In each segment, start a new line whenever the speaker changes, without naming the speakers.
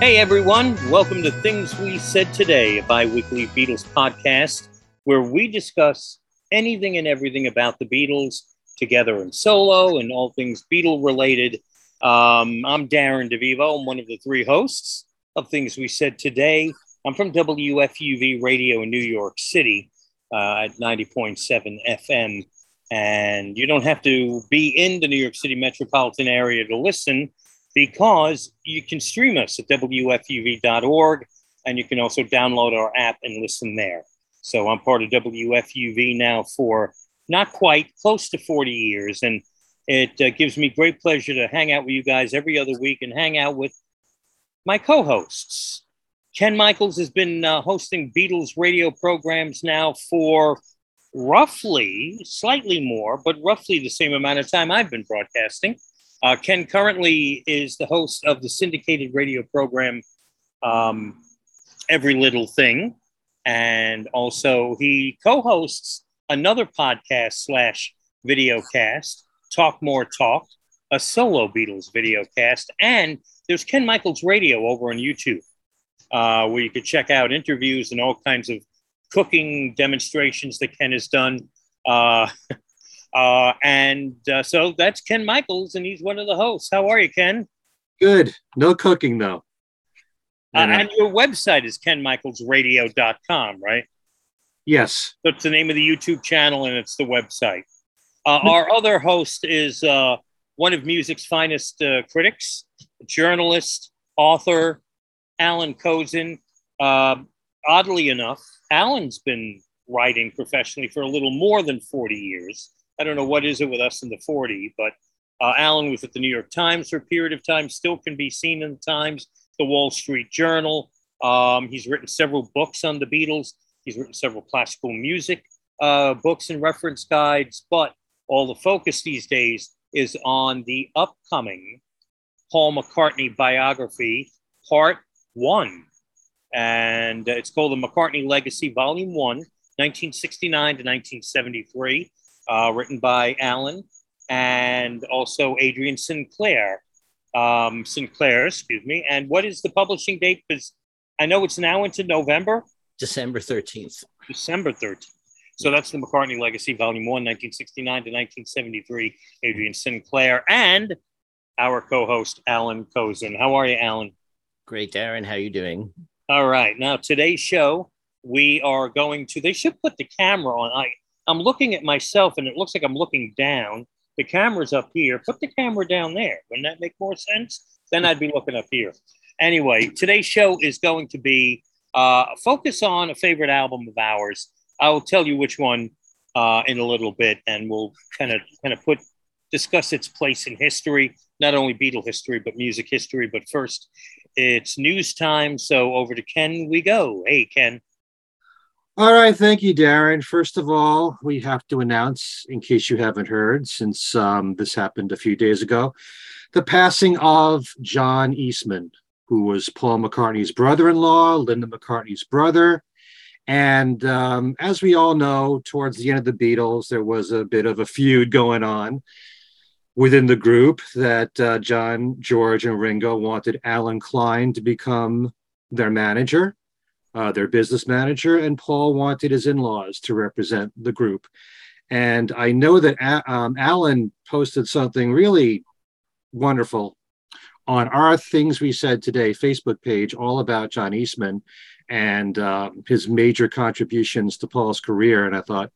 Hey everyone, welcome to Things We Said Today, a bi weekly Beatles podcast where we discuss anything and everything about the Beatles together and solo and all things Beatle related. Um, I'm Darren DeVivo. I'm one of the three hosts of Things We Said Today. I'm from WFUV Radio in New York City uh, at 90.7 FM. And you don't have to be in the New York City metropolitan area to listen because you can stream us at WFUV.org and you can also download our app and listen there. So I'm part of WFUV now for not quite close to 40 years. And it uh, gives me great pleasure to hang out with you guys every other week and hang out with my co hosts. Ken Michaels has been uh, hosting Beatles radio programs now for roughly, slightly more, but roughly the same amount of time I've been broadcasting. Uh, Ken currently is the host of the syndicated radio program um, Every Little Thing. And also, he co hosts another podcast slash video cast, Talk More Talk, a solo Beatles video cast. And there's Ken Michaels Radio over on YouTube, uh, where you could check out interviews and all kinds of cooking demonstrations that Ken has done. Uh, Uh, and uh, so that's Ken Michaels, and he's one of the hosts. How are you, Ken?
Good. No cooking, though.
Uh, and your website is kenmichaelsradio.com, right?
Yes.
So it's the name of the YouTube channel and it's the website. Uh, our other host is uh, one of music's finest uh, critics, journalist, author, Allan Kozinn. Um, oddly enough, Alan's been writing professionally for a little more than 40 years. I don't know what is it with us in the 40, but uh, Allan was at the New York Times for a period of time, still can be seen in the Times, the Wall Street Journal. Um, he's written several books on the Beatles. He's written several classical music uh, books and reference guides, but all the focus these days is on the upcoming Paul McCartney biography, part one. And it's called The McCartney Legacy, Volume One, 1969 to 1973 uh, written by Allan and also Adrian Sinclair. Um, Sinclair, excuse me. And what is the publishing date? Because I know it's now into November.
December 13th.
December 13th. So that's the McCartney Legacy, Volume 1, 1969 to 1973. Adrian Sinclair and our co-host, Alan Kozinn. How are you, Allan?
Great, Darren. How are you doing?
All right. Now, today's show, we are going to, they should put the camera on. I, I'm looking at myself and it looks like I'm looking down. The camera's up here. Put the camera down there. Wouldn't that make more sense? Then I'd be looking up here. Anyway, today's show is going to be uh, focus on a favorite album of ours. I will tell you which one uh, in a little bit, and we'll kind of kind of put discuss its place in history, not only Beatle history but music history. But first, it's news time. So over to Ken we go. Hey, Ken.
All right, thank you, Darren. First of all, we have to announce, in case you haven't heard, since um, this happened a few days ago, the passing of John Eastman, who was Paul McCartney's brother in law, Linda McCartney's brother. And um, as we all know, towards the end of the Beatles, there was a bit of a feud going on within the group that uh, John, George, and Ringo wanted Allen Klein to become their manager uh, their business manager, and Paul wanted his in laws to represent the group. And I know that um, Allan posted something really wonderful on our Things We Said Today Facebook page, all about John Eastman and uh, his major contributions to Paul's career. And I thought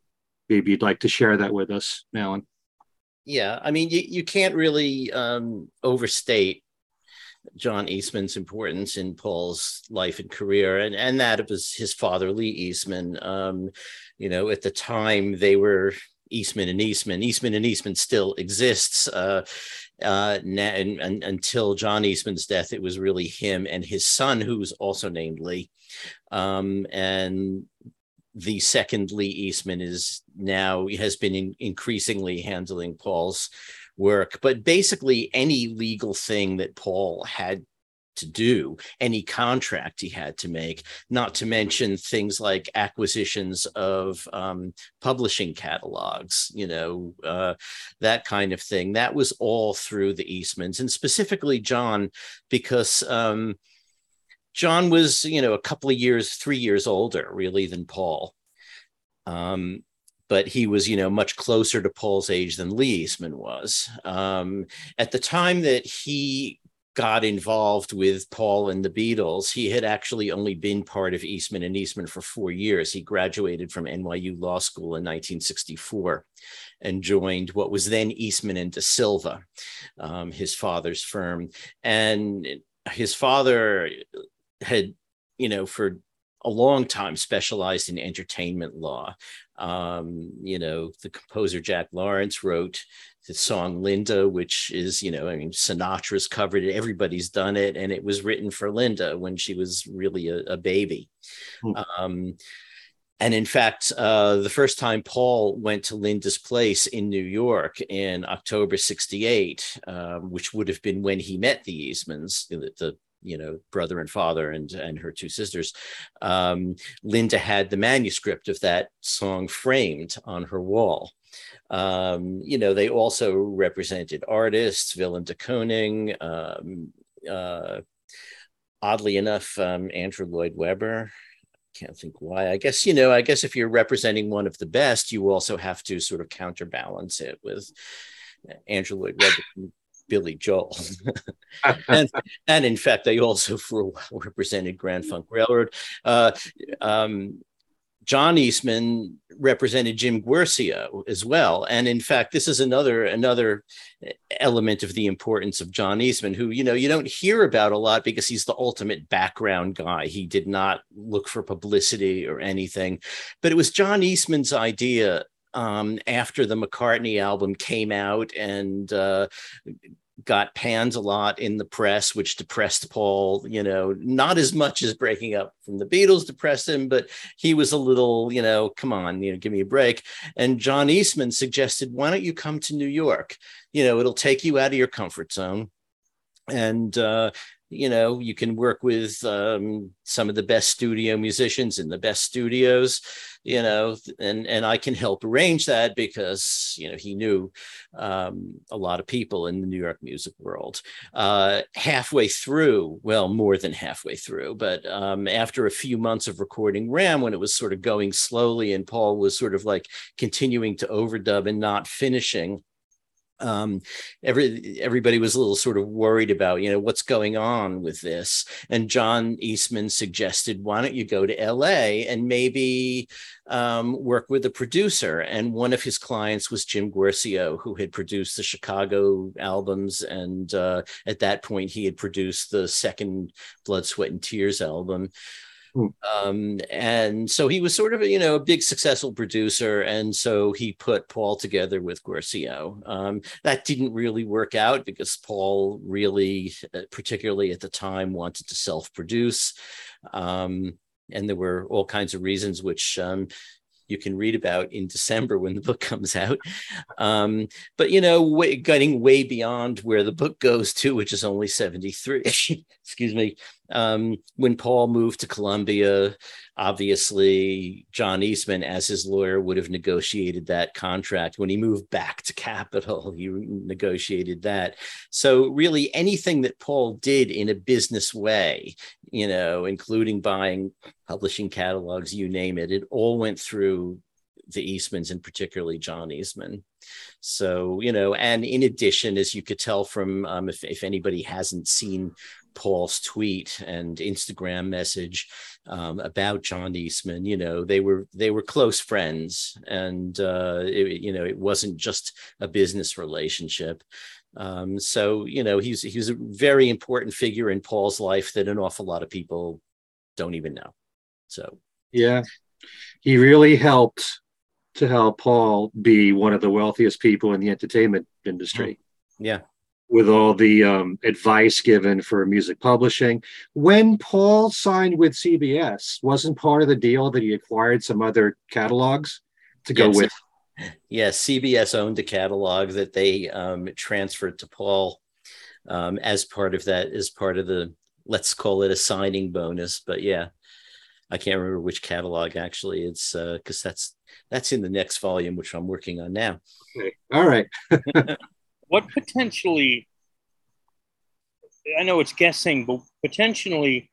maybe you'd like to share that with us, Allan.
Yeah, I mean, you, you can't really um, overstate John Eastman's importance in Paul's life and career, and and that of his, his father Lee Eastman. Um, you know, at the time they were Eastman and Eastman. Eastman and Eastman still exists. Uh, uh, and, and, until John Eastman's death, it was really him and his son, who was also named Lee. Um, and the second Lee Eastman is now has been in, increasingly handling Paul's work. But basically, any legal thing that Paul had to do, any contract he had to make, not to mention things like acquisitions of um, publishing catalogs, you know, uh, that kind of thing. That was all through the Eastmans and specifically John, because um, John was, you know, a couple of years, three years older, really, than Paul. Um, but he was, you know, much closer to Paul's age than Lee Eastman was. Um, at the time that he got involved with Paul and the Beatles, he had actually only been part of Eastman and Eastman for four years. He graduated from NYU Law School in 1964 and joined what was then Eastman and De Silva, um, his father's firm. And his father had, you know, for a long time specialized in entertainment law. Um, you know, the composer Jack Lawrence wrote the song Linda, which is, you know, I mean, Sinatra's covered it, everybody's done it, and it was written for Linda when she was really a, a baby. Hmm. Um, and in fact, uh, the first time Paul went to Linda's place in New York in October 68, um, which would have been when he met the Eastmans, the, the you know brother and father and and her two sisters. Um, linda had the manuscript of that song framed on her wall. Um, you know they also represented artists willem de kooning um, uh, oddly enough um, andrew lloyd webber. Can't think why. I guess you know i guess if you're representing one of the best you also have to sort of counterbalance it with andrew lloyd webber Billy Joel. and, and in fact, they also for a while represented Grand Funk Railroad. Uh, um, John Eastman represented Jim Guercio as well, and in fact, this is another another element of the importance of John Eastman, who you know you don't hear about a lot because he's the ultimate background guy. He did not look for publicity or anything, but it was John Eastman's idea um, after the McCartney album came out and uh, got panned a lot in the press, which depressed Paul, you know, not as much as breaking up from the Beatles depressed him, but he was a little, you know, come on, you know, give me a break. And John Eastman suggested, why don't you come to New York? You know, it'll take you out of your comfort zone. And uh, you know you can work with um, some of the best studio musicians in the best studios you know and and i can help arrange that because you know he knew um, a lot of people in the new york music world. Uh, halfway through well more than halfway through but um, after a few months of recording ram when it was sort of going slowly and paul was sort of like continuing to overdub and not finishing um, every everybody was a little sort of worried about you know what's going on with this. And john eastman suggested why don't you go to la and maybe um, work with a producer? And one of his clients was jim guercio who had produced the chicago albums. And uh, at that point he had produced the second blood sweat and tears album Hmm. Um, and so he was sort of a, you know a big successful producer, and so he put Paul together with Guercio. Um, that didn't really work out because Paul really, uh, particularly at the time, wanted to self-produce, um, and there were all kinds of reasons which um, you can read about in December when the book comes out. Um, but you know, getting way beyond where the book goes to, which is only 73. Excuse me. Um, when Paul moved to Columbia, obviously John Eastman, as his lawyer, would have negotiated that contract. When he moved back to Capitol, he negotiated that. So really, anything that Paul did in a business way, you know, including buying publishing catalogs, you name it, it all went through the Eastmans and particularly John Eastman. So, you know, and in addition, as you could tell from um, if, if anybody hasn't seen Paul's tweet and Instagram message um, about John Eastman. You know, they were they were close friends, and uh, it, you know, it wasn't just a business relationship. Um, so you know, he's he's a very important figure in Paul's life that an awful lot of people don't even know. So
yeah, he really helped to help Paul be one of the wealthiest people in the entertainment industry.
Yeah
with all the um, advice given for music publishing. When Paul signed with CBS, wasn't part of the deal that he acquired some other catalogs to go yes. with?
Yes, CBS owned a catalog that they um, transferred to Paul um, as part of that, as part of the let's call it a signing bonus. But yeah, I can't remember which catalog actually. It's because uh, that's that's in the next volume, which I'm working on now.
Okay. All right.
what potentially? I know it's guessing, but potentially,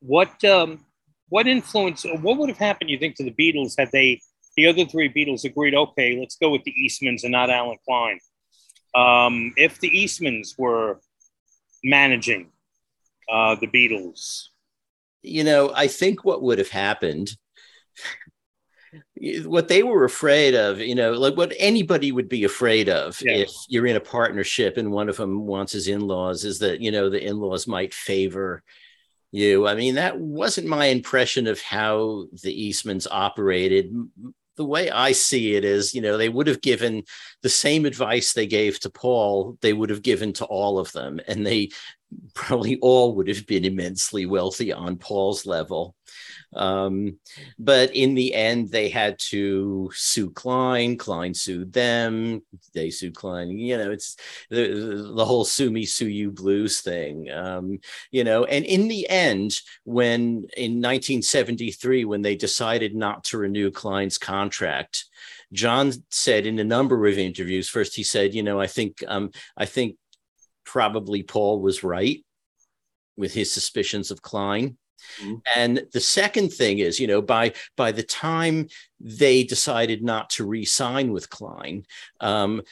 what um, what influence? What would have happened? You think to the Beatles had they the other three Beatles agreed? Okay, let's go with the Eastmans and not allen Klein. Um, if the Eastmans were managing uh, the Beatles,
you know, I think what would have happened what they were afraid of, you know, like what anybody would be afraid of yes. if you're in a partnership and one of them wants his in-laws is that, you know, the in-laws might favor you. I mean, that wasn't my impression of how the Eastmans operated. The way I see it is, you know, they would have given the same advice they gave to Paul, they would have given to all of them. And they probably all would have been immensely wealthy on Paul's level. Um, but in the end, they had to sue Klein. Klein sued them. They sued Klein. You know, it's the, the whole sue me, sue you blues thing. Um, you know, and in the end, when in 1973, when they decided not to renew Klein's contract, John said in a number of interviews, first he said, you know, I think um, I think probably Paul was right with his suspicions of Klein. Mm-hmm. And the second thing is, you know, by by the time they decided not to re-sign with Klein, um,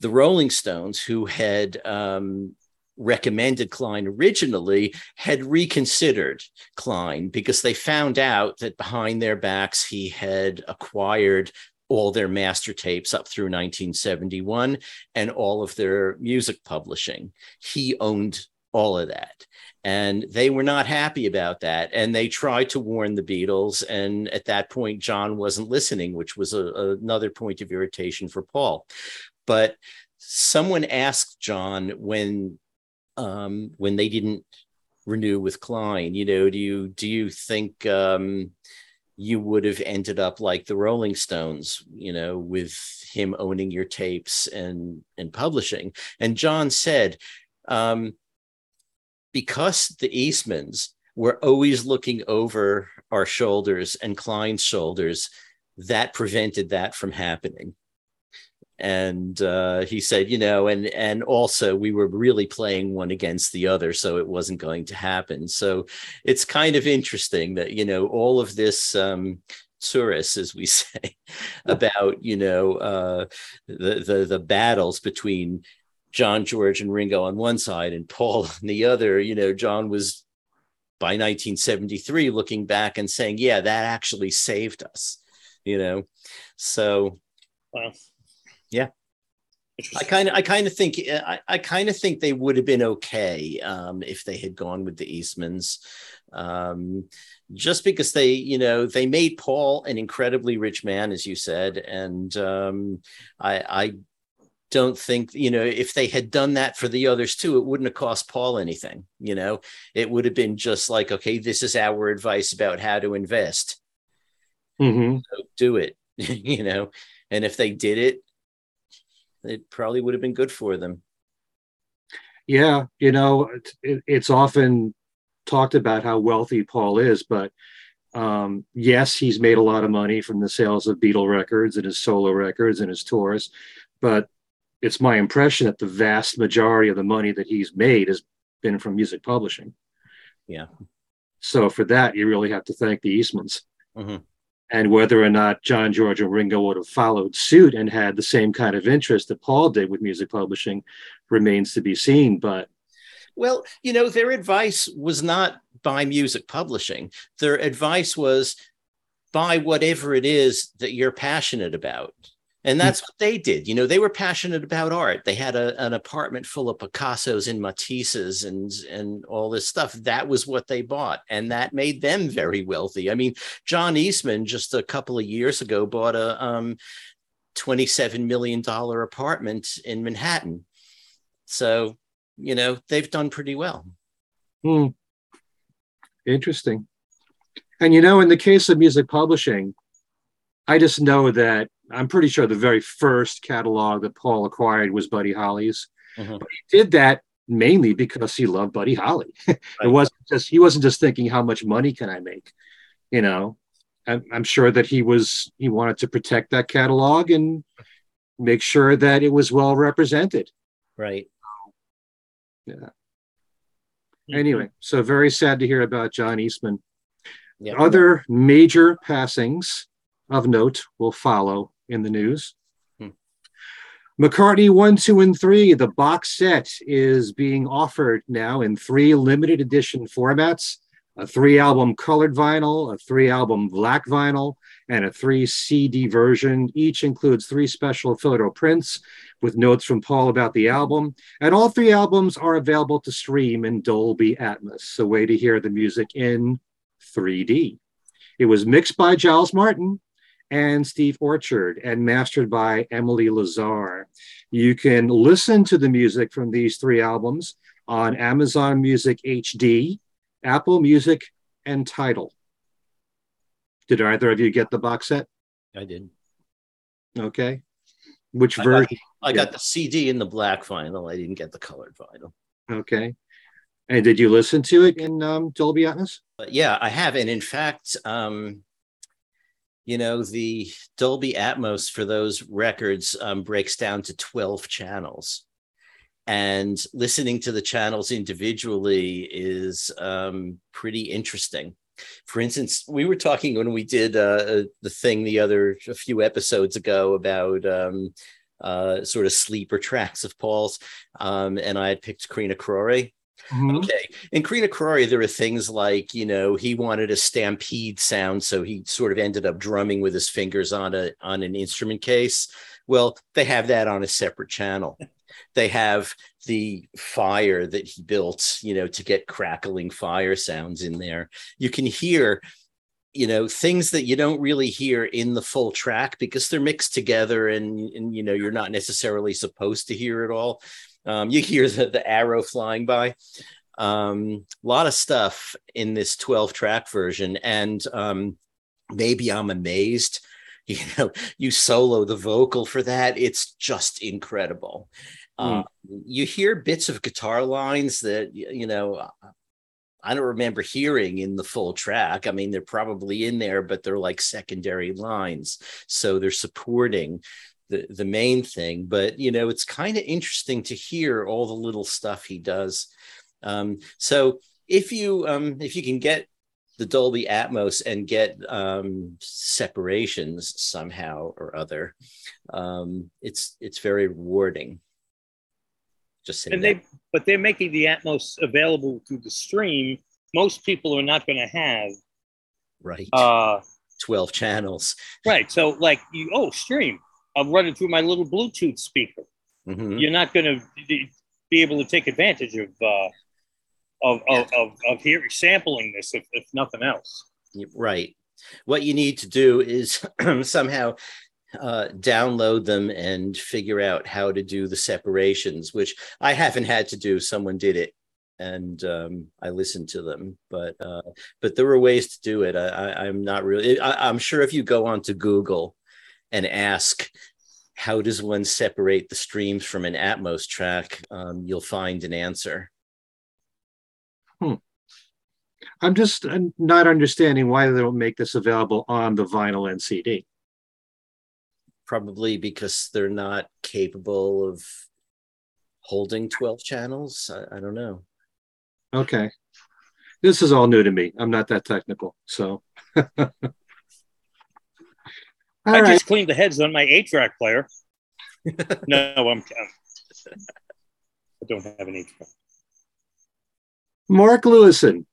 the Rolling Stones, who had um, recommended Klein originally, had reconsidered Klein because they found out that behind their backs he had acquired all their master tapes up through 1971 and all of their music publishing. He owned all of that. And they were not happy about that. And they tried to warn the Beatles. And at that point, John wasn't listening, which was a, another point of irritation for Paul. But someone asked John when um, when they didn't renew with Klein, you know, do you do you think um, you would have ended up like the Rolling Stones, you know, with him owning your tapes and and publishing? And John said, um, because the Eastmans were always looking over our shoulders and Klein's shoulders, that prevented that from happening. And uh, he said, you know, and and also we were really playing one against the other, so it wasn't going to happen. So it's kind of interesting that you know all of this um, tourists, as we say, about you know uh, the, the the battles between John, George, and Ringo on one side and Paul on the other. You know, John was by 1973 looking back and saying, yeah, that actually saved us, you know. So, wow. yeah. I kind of, I kind of think, I, I kind of think they would have been okay um, if they had gone with the Eastmans, um, just because they, you know, they made Paul an incredibly rich man, as you said, and um, I, I don't think you know if they had done that for the others too it wouldn't have cost paul anything you know? It would have been just like okay this is our advice about how to invest.
Mm-hmm.
so do it you know? And if they did it it probably would have been good for them.
Yeah you know it, it's often talked about how wealthy paul is but um, yes he's made a lot of money from the sales of beatle records and his solo records and his tours but it's my impression that the vast majority of the money that he's made has been from music publishing.
Yeah.
So for that, you really have to thank the Eastmans.
Mm-hmm.
And whether or not John, George, and Ringo would have followed suit and had the same kind of interest that Paul did with music publishing remains to be seen. But
well, you know, their advice was not buy music publishing. Their advice was buy whatever it is that you're passionate about. And hmm. that's what they did. You know, they were passionate about art. They had a, an apartment full of Picassos and Matisses and and all this stuff. That was what they bought, and that made them very wealthy. I mean, John Eastman just a couple of years ago bought a um, twenty-seven million dollar apartment in Manhattan. So, you know, they've done pretty well.
Hmm. Interesting. And you know, in the case of music publishing, I just know that I'm pretty sure the very first catalog that Paul acquired was Buddy Holly's.
Mm-hmm.
But he did that mainly because he loved Buddy Holly. it
Right.
wasn't just he wasn't just thinking how much money can I make, you know. I'm, I'm sure that he was he wanted to protect that catalog and make sure that it was well represented.
Right. Yeah.
Anyway, so very sad to hear about John Eastman.
Yeah.
Other major passings of note will follow in the news.
Hmm.
McCartney 1, 2, and 3, the box set is being offered now in three limited edition formats a three album colored vinyl, a three album black vinyl, and a three CD version. Each includes three special photo prints with notes from Paul about the album. And all three albums are available to stream in Dolby Atmos, a way to hear the music in 3D. It was mixed by Giles Martin and Steve Orchard and mastered by Emily Lazar. You can listen to the music from these three albums on Amazon Music HD, Apple Music, and Tidal. Did either of you get the box set?
I did.
Okay. Which
I got-
version?
I
Yeah.
got the CD in the black vinyl. I didn't get the colored vinyl.
Okay. And did you listen to it in um, Dolby Atmos?
But yeah, I have. And in fact, um, you know, the Dolby Atmos for those records um, breaks down to 12 channels. And listening to the channels individually is um, pretty interesting. For instance, we were talking when we did uh, the thing the other a few episodes ago about um, uh, sort of sleeper tracks of Paul's, um, and I had picked Karina Crore. Okay. In Kreen-Akrore, there are things like, you know, he wanted a stampede sound, so he sort of ended up drumming with his fingers on a on an instrument case. Well, they have that on a separate channel. They have the fire that he built, you know, to get crackling fire sounds in there. You can hear, you know, things that you don't really hear in the full track because they're mixed together and, and you know, you're not necessarily supposed to hear it all. Um, you hear the, the arrow flying by. Um, a lot of stuff in this 12 track version. And um, maybe I'm amazed. You know, you solo the vocal for that. It's just incredible. Uh, you hear bits of guitar lines that, you know, I don't remember hearing in the full track. I mean, they're probably in there, but they're like secondary lines. So they're supporting the, the main thing. But, you know, it's kind of interesting to hear all the little stuff he does. Um, so if you um, if you can get the Dolby Atmos and get um, separations somehow or other, um, it's it's very rewarding. Just say
and
that.
they but they're making the Atmos available through the stream. Most people are not going to have
right.
uh,
12 channels.
right. So like you oh stream. I'm running through my little Bluetooth speaker.
Mhm.
You're not going to be able to take advantage of uh, of, of, of of hearing sampling this if, if nothing else.
Right. What you need to do is somehow uh, download them and figure out how to do the separations, which I haven't had to do. Someone did it, and um, I listened to them. But uh, but there were ways to do it. I, I, I'm not really. I, I'm sure if you go onto Google and ask how does one separate the streams from an Atmos track, um, you'll find an answer.
I'm just not understanding why they don't make this available on the vinyl and CD.
probably because they're not capable of holding 12 channels i, I don't know
Okay. This is all new to me. I'm not that technical. So, all
I
right.
just cleaned the heads on my eight track player. no, I'm, I'm I don't have an eight track.
Mark Lewisohn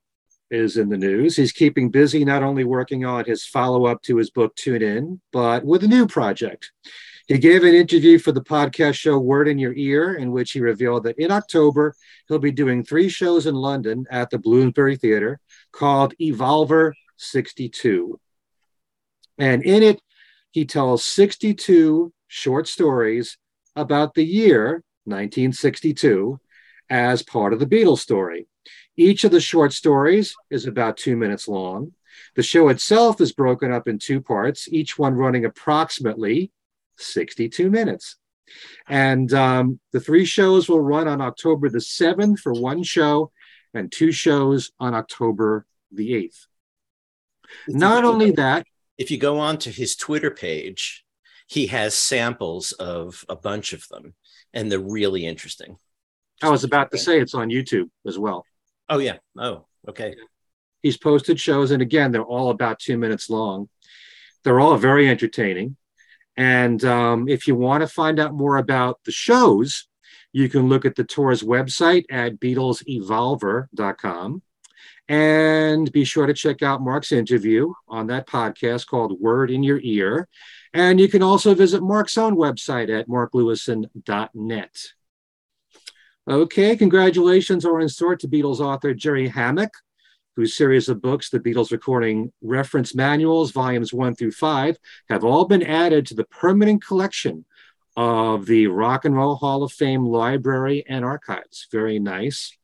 is in the news. He's keeping busy not only working on his follow up to his book Tune In, but with a new project. He gave an interview for the podcast show Word in Your Ear, in which he revealed that in October, he'll be doing three shows in London at the Bloomsbury Theatre called Evolver 62. And in it, he tells 62 short stories about the year 1962 as part of the Beatles story. Each of the short stories is about two minutes long. The show itself is broken up in two parts, each one running approximately 62 minutes. And um, the three shows will run on October the 7th for one show and two shows on October the 8th. Not only that,
if you go on to his Twitter page, he has samples of a bunch of them, and they're really interesting.
I was about to say it's on YouTube as well.
Oh, yeah. Oh, okay.
He's posted shows, and again, they're all about two minutes long. They're all very entertaining. And um, if you want to find out more about the shows, you can look at the tour's website at BeatlesEvolver.com. And be sure to check out Mark's interview on that podcast called Word in Your Ear. And you can also visit Mark's own website at marklewisohn.net. Okay, congratulations are in store to Beatles author Jerry Hammack, whose series of books, the Beatles Recording Reference Manuals, volumes one through five, have all been added to the permanent collection of the Rock and Roll Hall of Fame Library and Archives. Very nice.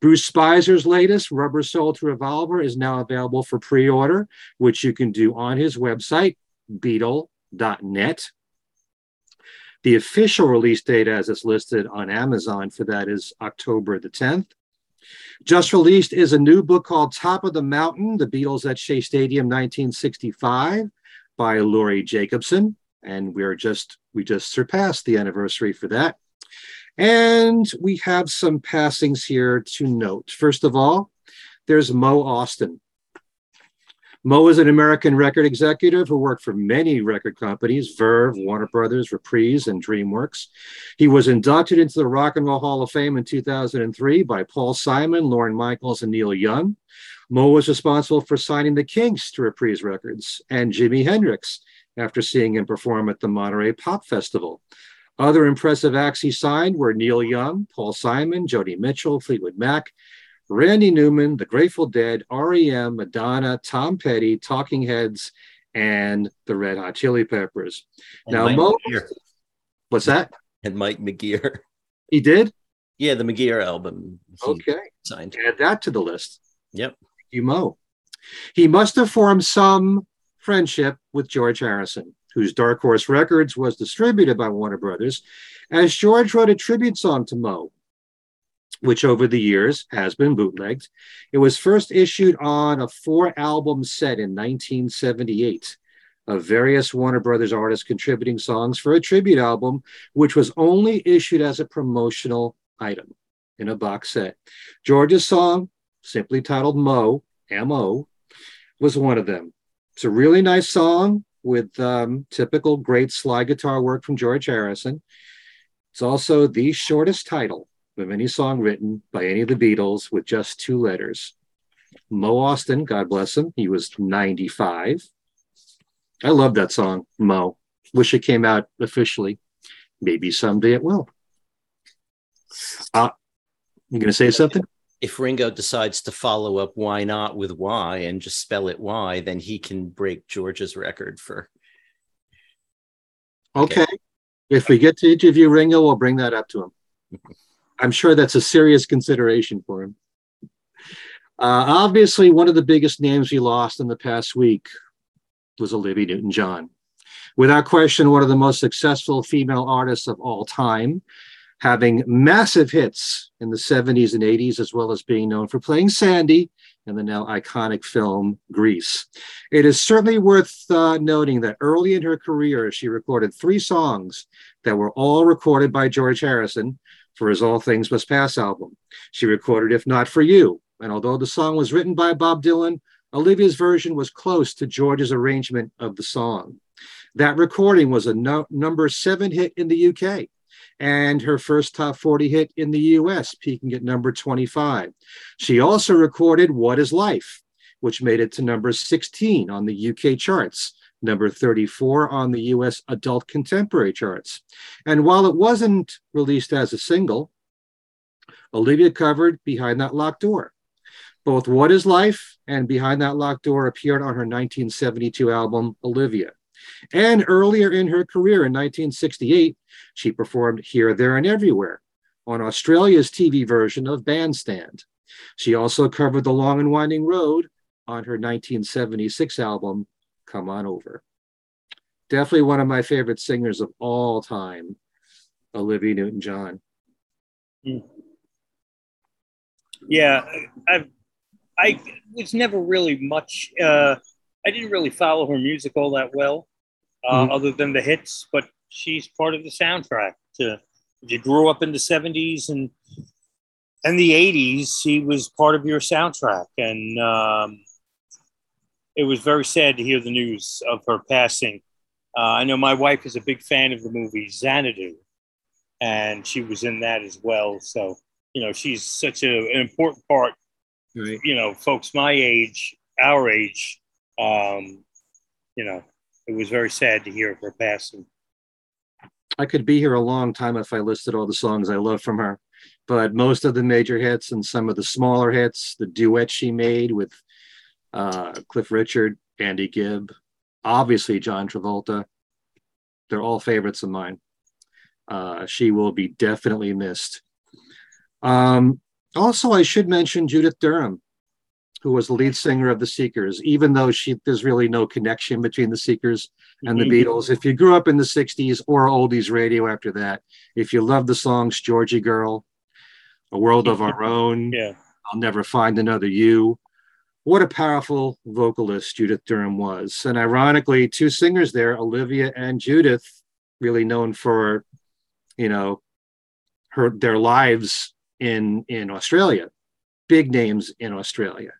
Bruce Spizer's latest, Rubber Soul to Revolver, is now available for pre order, which you can do on his website, beatle.net. The official release date, as it's listed on Amazon for that, is October the 10th. Just released is a new book called Top of the Mountain The Beatles at Shea Stadium 1965 by Laurie Jacobson. And we're just, we just surpassed the anniversary for that. And we have some passings here to note. First of all, there's Mo Ostin. Mo is an American record executive who worked for many record companies, Verve, Warner Brothers, Reprise, and DreamWorks. He was inducted into the Rock and Roll Hall of Fame in 2003 by Paul Simon, Lorne Michaels, and Neil Young. Mo was responsible for signing the Kinks to Reprise Records and Jimi Hendrix after seeing him perform at the Monterey Pop Festival. Other impressive acts he signed were Neil Young, Paul Simon, Joni Mitchell, Fleetwood Mac, Randy Newman, The Grateful Dead, REM, Madonna, Tom Petty, Talking Heads, and the Red Hot Chili Peppers.
And
now, Mo, what's that?
And Mike McGear.
He did?
Yeah, the McGear album.
Okay.
Signed.
Add that to the list.
Yep.
Thank you, Mo. He must have formed some friendship with George Harrison, whose Dark Horse Records was distributed by Warner Brothers, as George wrote a tribute song to Mo, which over the years has been bootlegged. It was first issued on a four album set in 1978 of various Warner Brothers artists contributing songs for a tribute album, which was only issued as a promotional item in a box set. George's song, simply titled Mo, M-O, was one of them. It's a really nice song with um, typical great slide guitar work from George Harrison. It's also the shortest title of any song written by any of the Beatles with just two letters. Mo Ostin, God bless him, he was 95. I love that song, Mo. Wish it came out officially. Maybe someday it will. Uh, you going to say something?
If Ringo decides to follow up why not with why and just spell it why, then he can break George's record for
Okay. If we get to interview Ringo, we'll bring that up to him. I'm sure that's a serious consideration for him. Uh, obviously, one of the biggest names we lost in the past week was Olivia Newton John. Without question, one of the most successful female artists of all time, having massive hits in the 70s and 80s, as well as being known for playing Sandy in the now iconic film Grease. It is certainly worth uh, noting that early in her career, she recorded three songs that were all recorded by George Harrison for his All Things Must Pass album. She recorded If Not For You, and although the song was written by Bob Dylan, Olivia's version was close to George's arrangement of the song. That recording was a no- number seven hit in the UK and her first top 40 hit in the US, peaking at number 25. She also recorded What is Life, which made it to number 16 on the UK charts, number 34 on the US adult contemporary charts. And while it wasn't released as a single, Olivia covered Behind That Locked Door. Both What is Life and Behind That Locked Door appeared on her 1972 album, Olivia. And earlier in her career in 1968, she performed Here, There, and Everywhere on Australia's TV version of Bandstand. She also covered The Long and Winding Road on her 1976 album, Come On Over. Definitely one of my favorite singers of all time. Olivia Newton John.
Yeah, I, I was never really much. Uh, I didn't really follow her music all that well, uh,
Mhm.
other than the hits. But she's part of the soundtrack. To if you grew up in the '70s and and the '80s, she was part of your soundtrack, and um, it was very sad to hear the news of her passing. Uh, I know my wife is a big fan of the movie Xanadu, and she was in that as well. So you know, she's such a, an important part
Right.
you know, folks my age, our age, um, you know, it was very sad to hear of her passing.
I could be here a long time if I listed all the songs I love from her, but most of the major hits and some of the smaller hits, the duet she made with uh, Cliff Richard, Andy Gibb, obviously John Travolta, they're all favorites of mine. Uh, she will be definitely missed. Um, also, I should mention Judith Durham, who was the lead singer of the Seekers, even though she there's really no connection between the Seekers and the
Mhm.
Beatles. If you grew up in the 60s or oldies radio after that, if you love the songs Georgie Girl, A World of Our Own,
Yeah.
I'll Never Find Another You, what a powerful vocalist Judith Durham was. And ironically, two singers there, Olivia and Judith, really known for, you know, her their lives in in Australia, big names in Australia.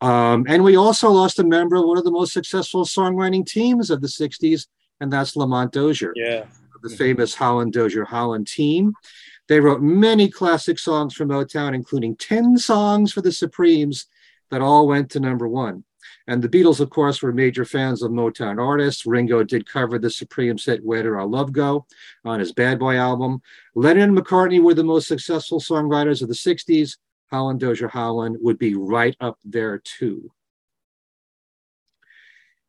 Um, and we also lost a member of one of the most successful songwriting teams of the 60s, and that's Lamont Dozier,
Yeah.
the famous Holland Dozier Holland team. They wrote many classic songs for Motown, including 10 songs for the Supremes that all went to number one. And the Beatles, of course, were major fans of Motown artists. Ringo did cover the Supremes hit Where Did Our Love Go on his Bad Boy album. Lennon and McCartney were the most successful songwriters of the 60s. Holland Dozier Holland would be right up there too.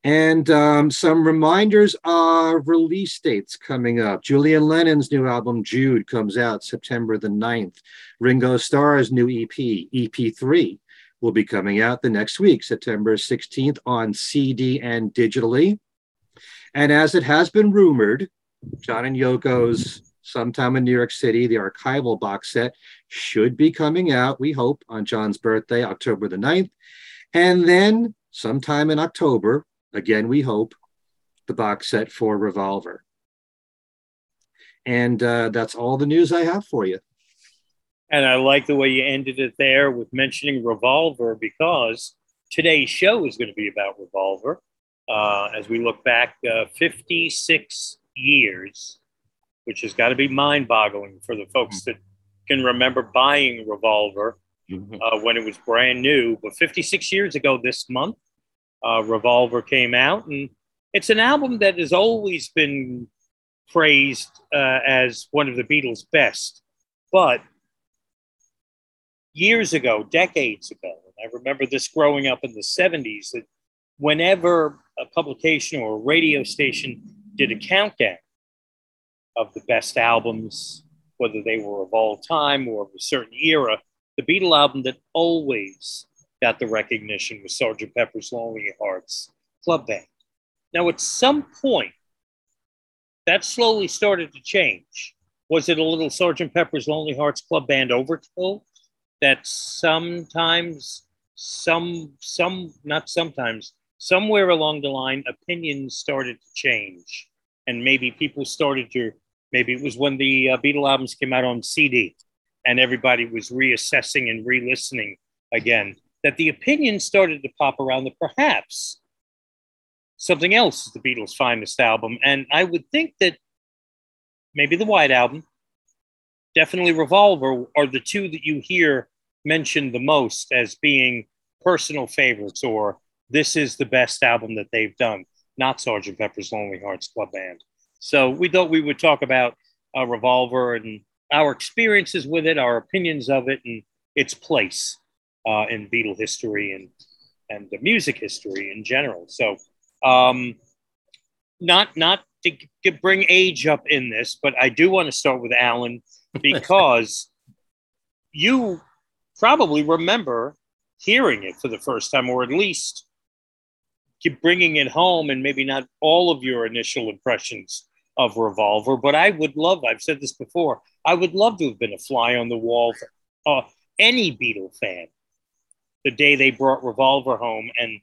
And um, some reminders of release dates coming up. Julian Lennon's new album, Jude, comes out September the 9th. Ringo Starr's new EP, EP3, will be coming out the next week, September 16th, on CD and digitally. And as it has been rumored, John and Yoko's sometime in New York City, the archival box set should be coming out, we hope, on John's birthday, October the 9th. And then sometime in October, again, we hope, the box set for Revolver. And uh, that's all the news I have for you.
And I like the way you ended it there with mentioning Revolver because today's show is going to be about Revolver. Uh, as we look back uh, 56 years, which has got to be mind boggling for the folks that can remember buying Revolver uh, when it was brand new. But 56 years ago this month, uh, Revolver came out, and it's an album that has always been praised uh, as one of the Beatles' best. But years ago, decades ago, and I remember this growing up in the 70s, that whenever a publication or a radio station did a countdown of the best albums, whether they were of all time or of a certain era, the Beatle album that always got the recognition was Sgt. Pepper's Lonely Hearts Club Band. Now, at some point, that slowly started to change. Was it a little Sgt. Pepper's Lonely Hearts Club Band overkill that sometimes, some, some, not sometimes, somewhere along the line, opinions started to change, and maybe people started to. Maybe it was when the uh, Beatle albums came out on CD, and everybody was reassessing and re-listening again. That the opinions started to pop around that perhaps something else is the Beatles' finest album, and I would think that maybe the White Album, definitely Revolver, are the two that you hear mentioned the most as being personal favorites or this is the best album that they've done, not Sergeant Pepper's Lonely Hearts Club Band. So we thought we would talk about a Revolver and our experiences with it, our opinions of it, and its place uh, in Beatle history and and the music history in general. So, um, not not to, to bring age up in this, but I do want to start with Alan because you probably remember hearing it for the first time, or at least keep bringing it home, and maybe not all of your initial impressions of Revolver, but I would love, I've said this before, I would love to have been a fly on the wall for uh, any Beatle fan the day they brought Revolver home and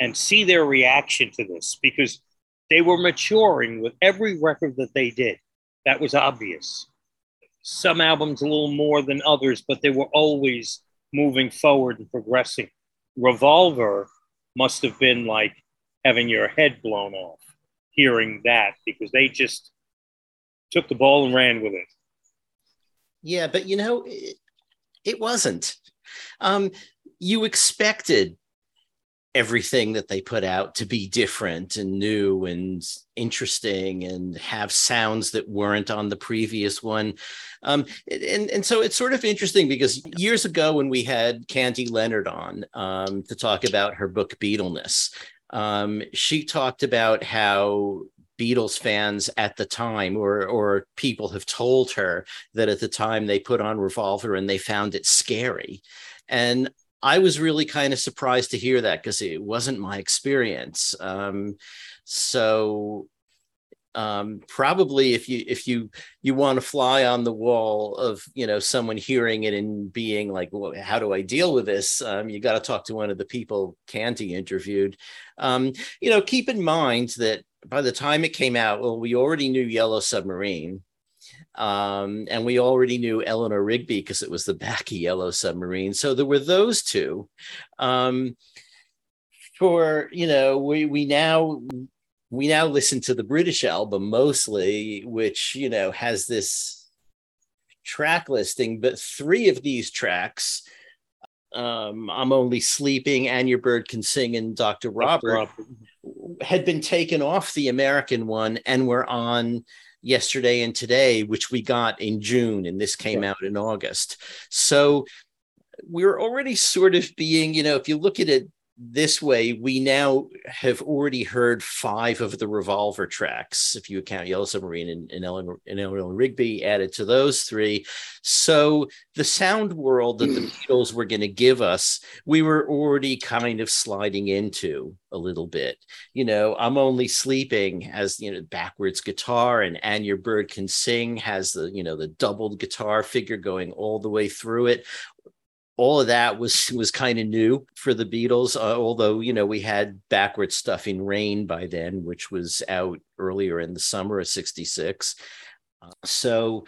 and see their reaction to this because they were maturing with every record that they did. That was obvious. Some albums a little more than others, but they were always moving forward and progressing. Revolver must have been like having your head blown off hearing that because they just took the ball and ran with it.
Yeah, but you know, it, it wasn't. Um, you expected everything that they put out to be different and new and interesting and have sounds that weren't on the previous one. Um, and, and so it's sort of interesting because years ago when we had Candy Leonard on um, to talk about her book Beatleness, um, she talked about how Beatles fans at the time, or or people have told her that at the time they put on Revolver and they found it scary, and I was really kind of surprised to hear that because it wasn't my experience. Um, so um, probably if you if you you want to fly on the wall of you know someone hearing it and being like well, how do i deal with this um, you got to talk to one of the people Candy interviewed um, you know keep in mind that by the time it came out well we already knew yellow submarine um, and we already knew Eleanor Rigby because it was the back of Yellow Submarine. So there were those two. Um, for you know, we we now we now listen to the British album mostly, which you know has this track listing, but three of these tracks. Um, I'm only sleeping, and your bird can sing, and Dr. Robert, Robert had been taken off the American one and were on yesterday and today, which we got in June, and this came yeah. out in August. So we're already sort of being, you know, if you look at it this way, we now have already heard five of the Revolver tracks, if you account Yellow Submarine and, and, Ellen, and Eleanor Rigby added to those three. So the sound world that the Beatles were going to give us, we were already kind of sliding into a little bit. You know, I'm only sleeping as you know backwards guitar, and and your bird can sing has the you know the doubled guitar figure going all the way through it all of that was was kind of new for the Beatles. Uh, although you know we had backward stuff in Rain by then, which was out earlier in the summer of '66. Uh, so,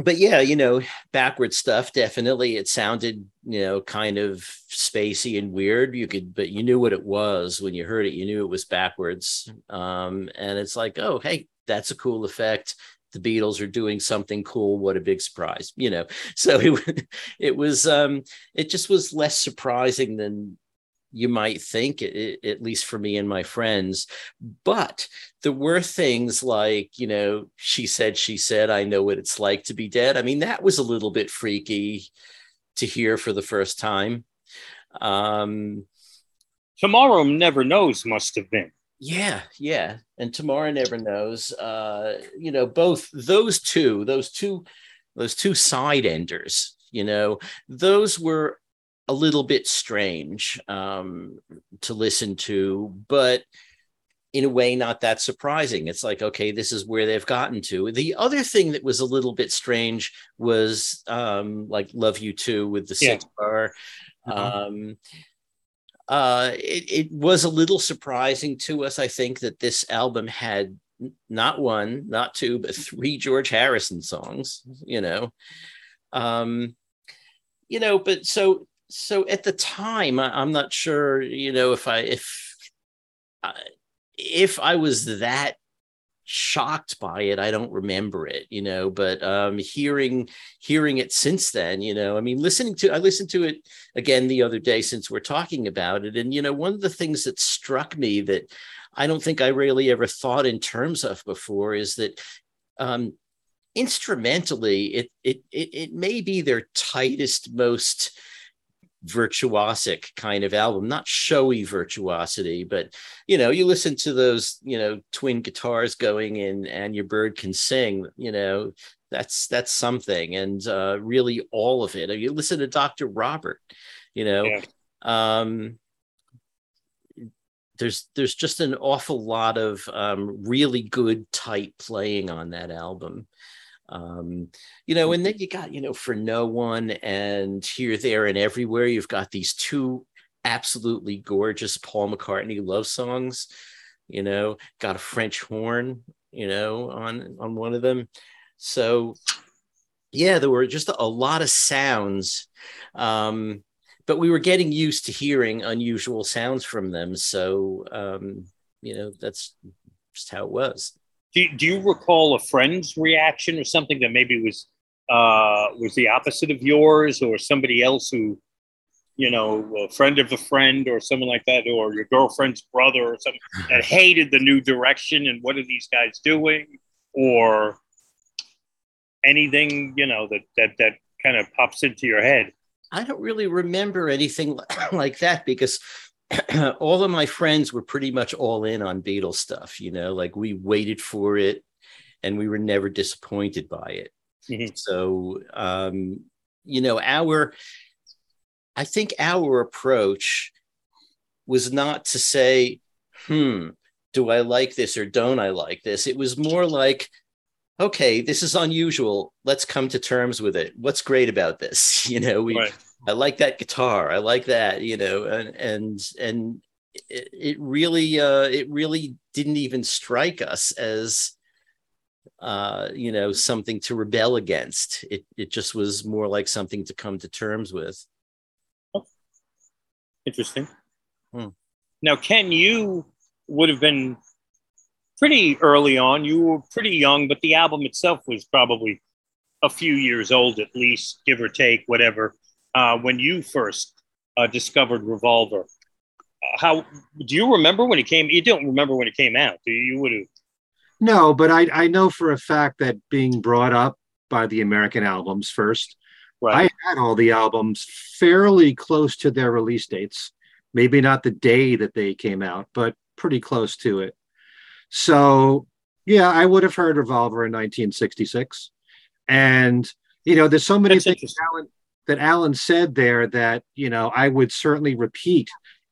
but yeah, you know, backward stuff definitely. It sounded you know kind of spacey and weird. You could, but you knew what it was when you heard it. You knew it was backwards, um, and it's like, oh, hey, that's a cool effect the Beatles are doing something cool. What a big surprise, you know. So it it was um, it just was less surprising than you might think, it, at least for me and my friends. But there were things like, you know, she said, she said, I know what it's like to be dead. I mean, that was a little bit freaky to hear for the first time. Um,
Tomorrow never knows must have been.
Yeah, yeah. And tomorrow never knows. Uh, you know, both those two, those two, those two side enders, you know, those were a little bit strange um, to listen to, but in a way not that surprising. It's like, okay, this is where they've gotten to. The other thing that was a little bit strange was um, like Love You Too with the yeah. bar. Uh-huh. Um, uh, it, it was a little surprising to us, I think, that this album had not one, not two, but three George Harrison songs, you know. Um, you know, but so so at the time, I, am not sure, you know, if I if uh, if I was that shocked by it i don't remember it you know but um hearing hearing it since then you know i mean listening to i listened to it again the other day since we're talking about it and you know one of the things that struck me that i don't think i really ever thought in terms of before is that um instrumentally it it it, it may be their tightest most virtuosic kind of album not showy virtuosity but you know you listen to those you know twin guitars going in and your bird can sing you know that's that's something and uh really all of it you listen to dr robert you know yeah. um there's there's just an awful lot of um, really good tight playing on that album. Um, you know, and then you got, you know, for no one and here, there, and everywhere, you've got these two absolutely gorgeous Paul McCartney love songs, you know, got a French horn, you know, on on one of them. So yeah, there were just a lot of sounds. Um, but we were getting used to hearing unusual sounds from them. So um, you know, that's just how it was
do, do you recall a friend's reaction or something that maybe was uh, was the opposite of yours or somebody else who you know a friend of a friend or someone like that or your girlfriend's brother or something that hated the new direction and what are these guys doing? Or anything you know that that that kind of pops into your head?
I don't really remember anything like that because all of my friends were pretty much all in on Beatles stuff, you know, like we waited for it and we were never disappointed by it. Mm-hmm. So, um, you know, our, I think our approach was not to say, hmm, do I like this or don't I like this? It was more like, okay, this is unusual. Let's come to terms with it. What's great about this? You know, we, right. I like that guitar. I like that, you know, and and and it, it really uh it really didn't even strike us as uh you know something to rebel against. It it just was more like something to come to terms with.
Oh. Interesting. Hmm. Now, Ken, you would have been pretty early on. You were pretty young, but the album itself was probably a few years old at least, give or take, whatever uh, when you first uh, discovered Revolver. Uh, how do you remember when it came? You don't remember when it came out, do you? You would have.
No, but I, I know for a fact that being brought up by the American albums first, right. I had all the albums fairly close to their release dates. Maybe not the day that they came out, but pretty close to it. So, yeah, I would have heard Revolver in 1966. And, you know, there's so many That's things that Alan said there that you know I would certainly repeat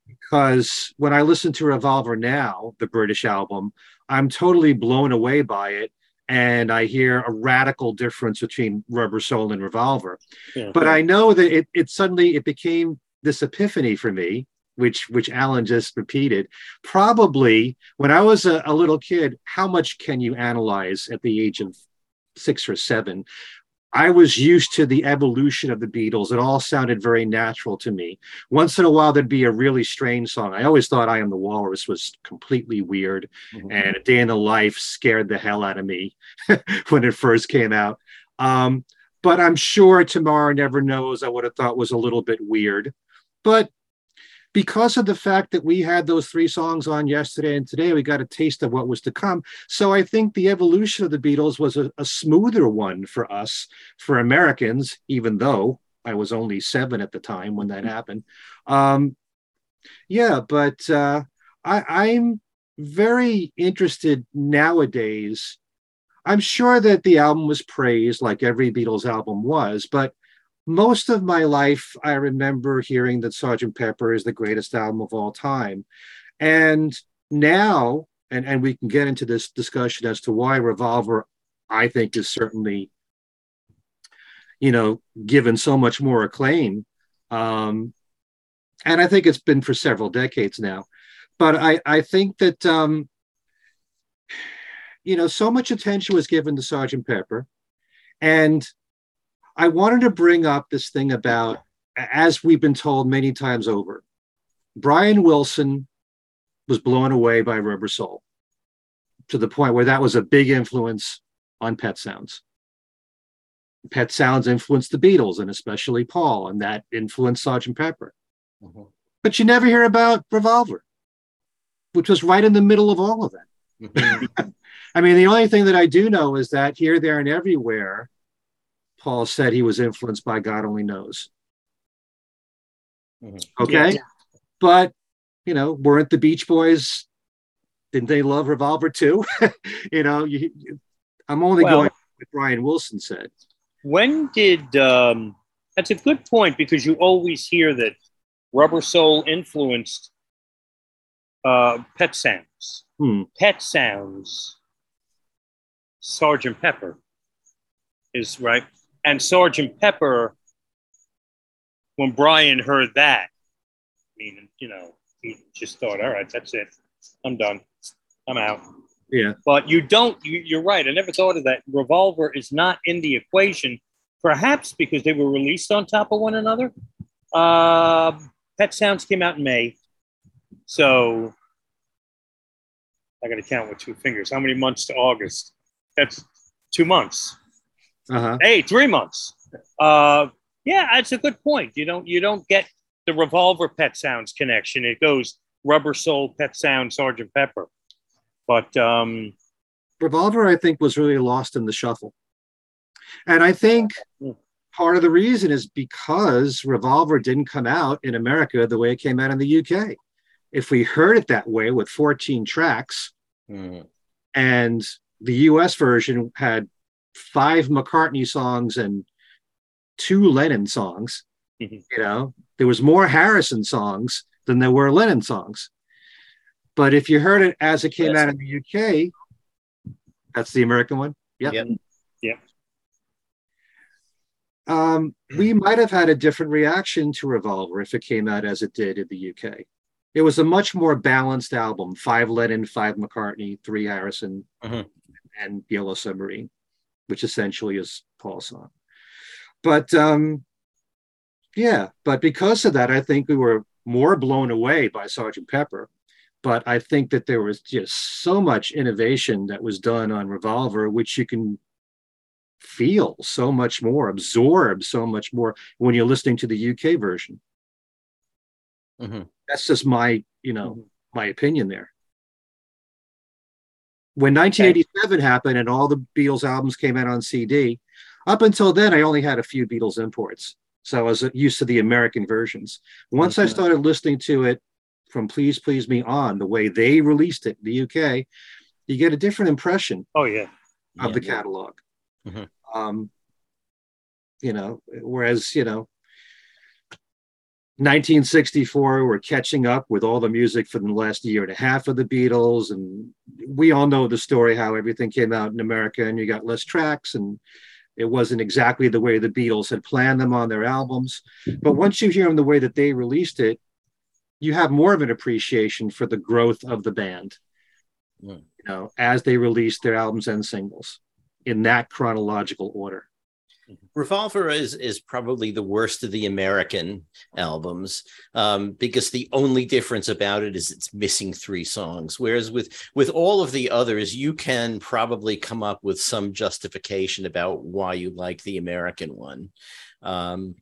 because when I listen to Revolver now, the British album, I'm totally blown away by it. And I hear a radical difference between Rubber Soul and Revolver. Yeah. But I know that it, it suddenly it became this epiphany for me, which which Alan just repeated. Probably when I was a, a little kid, how much can you analyze at the age of six or seven? I was used to the evolution of the Beatles. It all sounded very natural to me. Once in a while, there'd be a really strange song. I always thought I Am the Walrus was completely weird, mm-hmm. and A Day in the Life scared the hell out of me when it first came out. Um, but I'm sure Tomorrow Never Knows I would have thought was a little bit weird. But because of the fact that we had those three songs on yesterday and today, we got a taste of what was to come. So I think the evolution of the Beatles was a, a smoother one for us, for Americans, even though I was only seven at the time when that happened. Um, yeah, but uh, I, I'm very interested nowadays. I'm sure that the album was praised like every Beatles album was, but most of my life, I remember hearing that Sergeant Pepper is the greatest album of all time. And now, and, and we can get into this discussion as to why Revolver, I think, is certainly, you know, given so much more acclaim. Um, and I think it's been for several decades now. But I, I think that, um, you know, so much attention was given to Sergeant Pepper. And I wanted to bring up this thing about, as we've been told many times over, Brian Wilson was blown away by Rubber Soul to the point where that was a big influence on Pet Sounds. Pet Sounds influenced the Beatles and especially Paul, and that influenced Sgt. Pepper. Mm-hmm. But you never hear about Revolver, which was right in the middle of all of that. Mm-hmm. I mean, the only thing that I do know is that here, there, and everywhere, Paul said he was influenced by God only knows. Mm-hmm. Okay. Yeah. But, you know, weren't the Beach Boys, didn't they love Revolver too? you know, you, you, I'm only well, going what Brian Wilson said.
When did, um, that's a good point because you always hear that Rubber Soul influenced uh, Pet Sounds.
Hmm.
Pet Sounds, Sergeant Pepper is right. And Sergeant Pepper, when Brian heard that, I mean, you know, he just thought, all right, that's it. I'm done. I'm out.
Yeah.
But you don't, you, you're right. I never thought of that. Revolver is not in the equation, perhaps because they were released on top of one another. Uh, Pet Sounds came out in May. So I got to count with two fingers. How many months to August? That's two months.
Uh-huh.
Hey, three months. Uh, yeah, that's a good point. You don't you don't get the Revolver Pet Sounds connection. It goes Rubber Soul, Pet Sound, Sergeant Pepper. But um,
Revolver, I think, was really lost in the shuffle. And I think part of the reason is because Revolver didn't come out in America the way it came out in the UK. If we heard it that way with 14 tracks,
Mm.
and the US version had five McCartney songs and two Lennon songs,
Mhm.
you know, there was more Harrison songs than there were Lennon songs. But if you heard it as it came
Yes.
out in the UK, that's the American one. Yep.
Yep.
Um, we might have had a different reaction to Revolver if it came out as it did in the UK. It was a much more balanced album five Lennon, five McCartney, three Harrison,
Mhm.
and Yellow Submarine, which essentially is Paul's song. But um, yeah, but because of that, I think we were more blown away by Sergeant Pepper. But I think that there was just so much innovation that was done on Revolver, which you can feel so much more, absorb so much more when you're listening to the UK version.
Mhm.
That's just my, you know,
Mhm.
my opinion there. When 1987 happened and all the Beatles albums came out on CD, up until then I only had a few Beatles imports. So I was used to the American versions. Once I
Mhm.
started listening to it from Please Please Me On, the way they released it in the UK, you get a different impression
oh yeah,
of
Yeah.
the catalog.
Mhm.
Um, you know, whereas you know, 1964, we're catching up with all the music for the last year and a half of the Beatles, and we all know the story how everything came out in America, and you got less tracks, and it wasn't exactly the way the Beatles had planned them on their albums. But once you hear them the way that they released it, you have more of an appreciation for the growth of the band.
Mm.
You know, as they released their albums and singles in that chronological order.
Revolver is is probably the worst of the American albums um, because the only difference about it is it's missing three songs. Whereas with with all of the others, you can probably come up with some justification about why you like the American one. Um,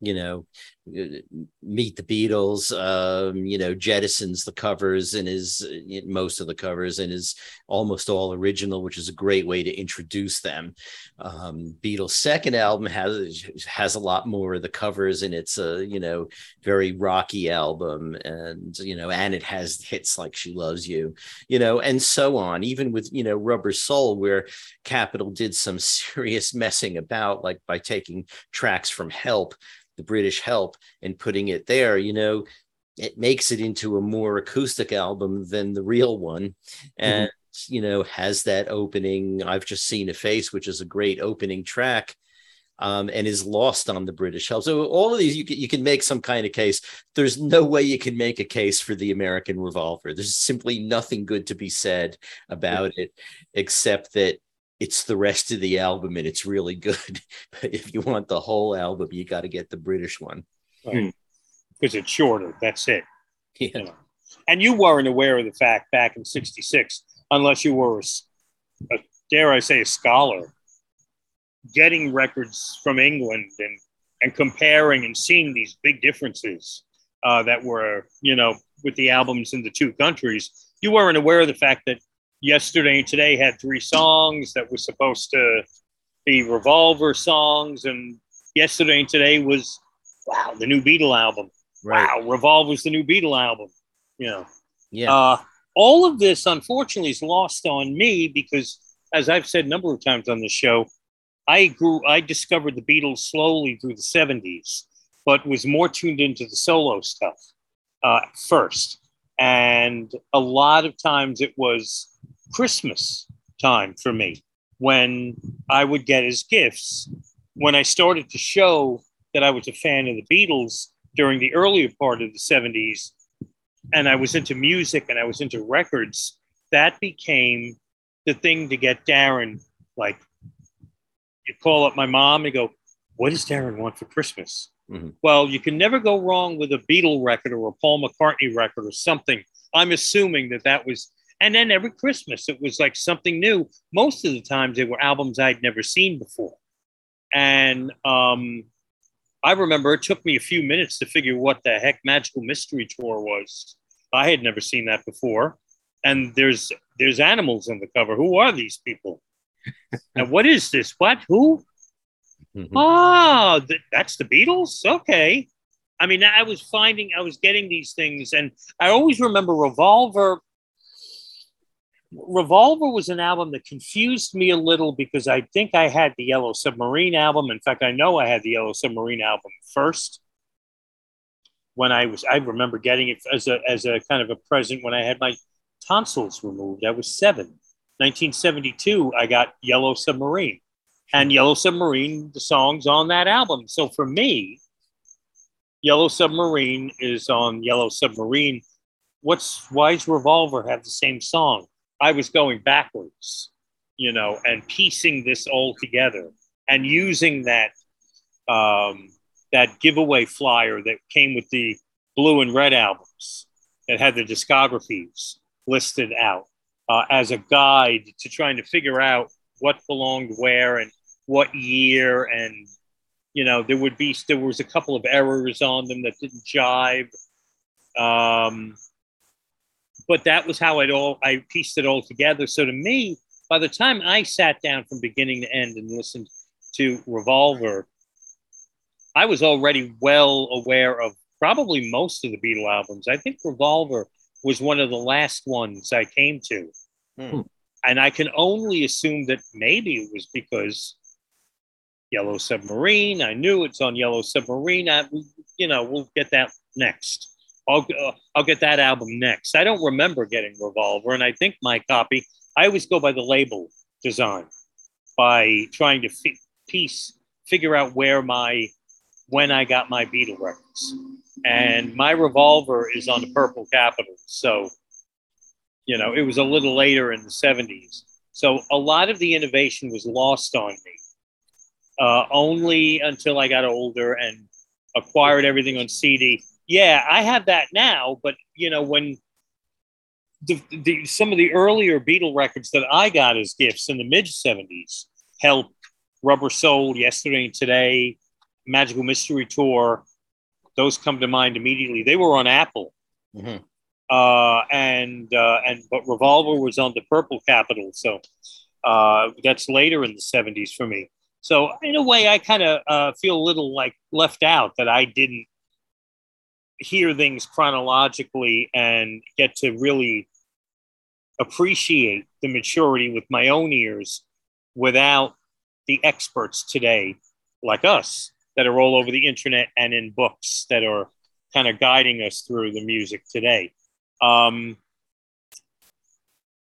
you know, meet the Beatles. Um, you know, jettisons the covers and is most of the covers and is almost all original, which is a great way to introduce them. Um, Beatles' second album has has a lot more of the covers, and it's a you know very rocky album, and you know, and it has hits like "She Loves You," you know, and so on. Even with you know "Rubber Soul," where Capitol did some serious messing about, like by taking tracks from "Help," the British "Help," and putting it there, you know. It makes it into a more acoustic album than the real one, and you know, has that opening. I've just seen a face, which is a great opening track, um, and is lost on the British help. So all of these, you can you can make some kind of case. There's no way you can make a case for the American Revolver. There's simply nothing good to be said about it, except that it's the rest of the album and it's really good. But if you want the whole album, you got to get the British one.
Because it's shorter. That's it.
Yeah.
You know. And you weren't aware of the fact back in '66, unless you were, a a, dare I say, a scholar, getting records from England and and comparing and seeing these big differences uh, that were, you know, with the albums in the two countries. You weren't aware of the fact that yesterday and today had three songs that were supposed to be revolver songs, and yesterday and today was wow the new Beatle album. Wow, Revolver's the new Beatle album. You know,
Yeah.
uh, all of this unfortunately is lost on me because, as I've said a number of times on the show, I grew, I discovered the Beatles slowly through the '70s, but was more tuned into the solo stuff uh, first. And a lot of times it was Christmas time for me when I would get his gifts. When I started to show that I was a fan of the Beatles during the earlier part of the 70s, and I was into music and I was into records, that became the thing to get Darren. Like, you call up my mom and go, What does Darren want for Christmas? Mm-hmm. Well, you can never go wrong with a Beatle record or a Paul McCartney record or something. I'm assuming that that was, and then every Christmas it was like something new. Most of the times they were albums I'd never seen before. And um, I remember it took me a few minutes to figure what the heck Magical Mystery Tour was. I had never seen that before. And there's there's animals on the cover. Who are these people? and what is this? What? Who? Mm-hmm. Oh, th- that's the Beatles. Okay. I mean, I was finding, I was getting these things, and I always remember Revolver. Revolver was an album that confused me a little because I think I had the Yellow Submarine album. In fact, I know I had the Yellow Submarine album first. When I was, I remember getting it as a as a kind of a present when I had my tonsils removed. I was seven. 1972, I got Yellow Submarine and Yellow Submarine, the songs on that album. So for me, Yellow Submarine is on Yellow Submarine. What's Why's Revolver have the same song? I was going backwards, you know, and piecing this all together and using that um, that giveaway flyer that came with the blue and red albums that had the discographies listed out uh, as a guide to trying to figure out what belonged where and what year and you know there would be there was a couple of errors on them that didn't jive. Um, but that was how it all i pieced it all together so to me by the time i sat down from beginning to end and listened to revolver i was already well aware of probably most of the beatle albums i think revolver was one of the last ones i came to hmm. and i can only assume that maybe it was because Yellow Submarine. I knew it's on Yellow Submarine. I, you know, we'll get that next. I'll, uh, I'll get that album next. I don't remember getting Revolver, and I think my copy, I always go by the label design by trying to fi- piece, figure out where my, when I got my Beatle records. And my Revolver is on the Purple Capitol. So, you know, it was a little later in the 70s. So a lot of the innovation was lost on me uh, only until I got older and acquired everything on CD. Yeah, I have that now, but you know when the, the, some of the earlier Beatle records that I got as gifts in the mid '70s, Help, Rubber Soul, Yesterday and Today, Magical Mystery Tour, those come to mind immediately. They were on Apple. Mm-hmm. Uh, and uh, and but Revolver was on the Purple Capitol, so uh, that's later in the '70s for me. So in a way, I kind of uh, feel a little like left out that I didn't hear things chronologically and get to really appreciate the maturity with my own ears without the experts today like us that are all over the internet and in books that are kind of guiding us through the music today. Um,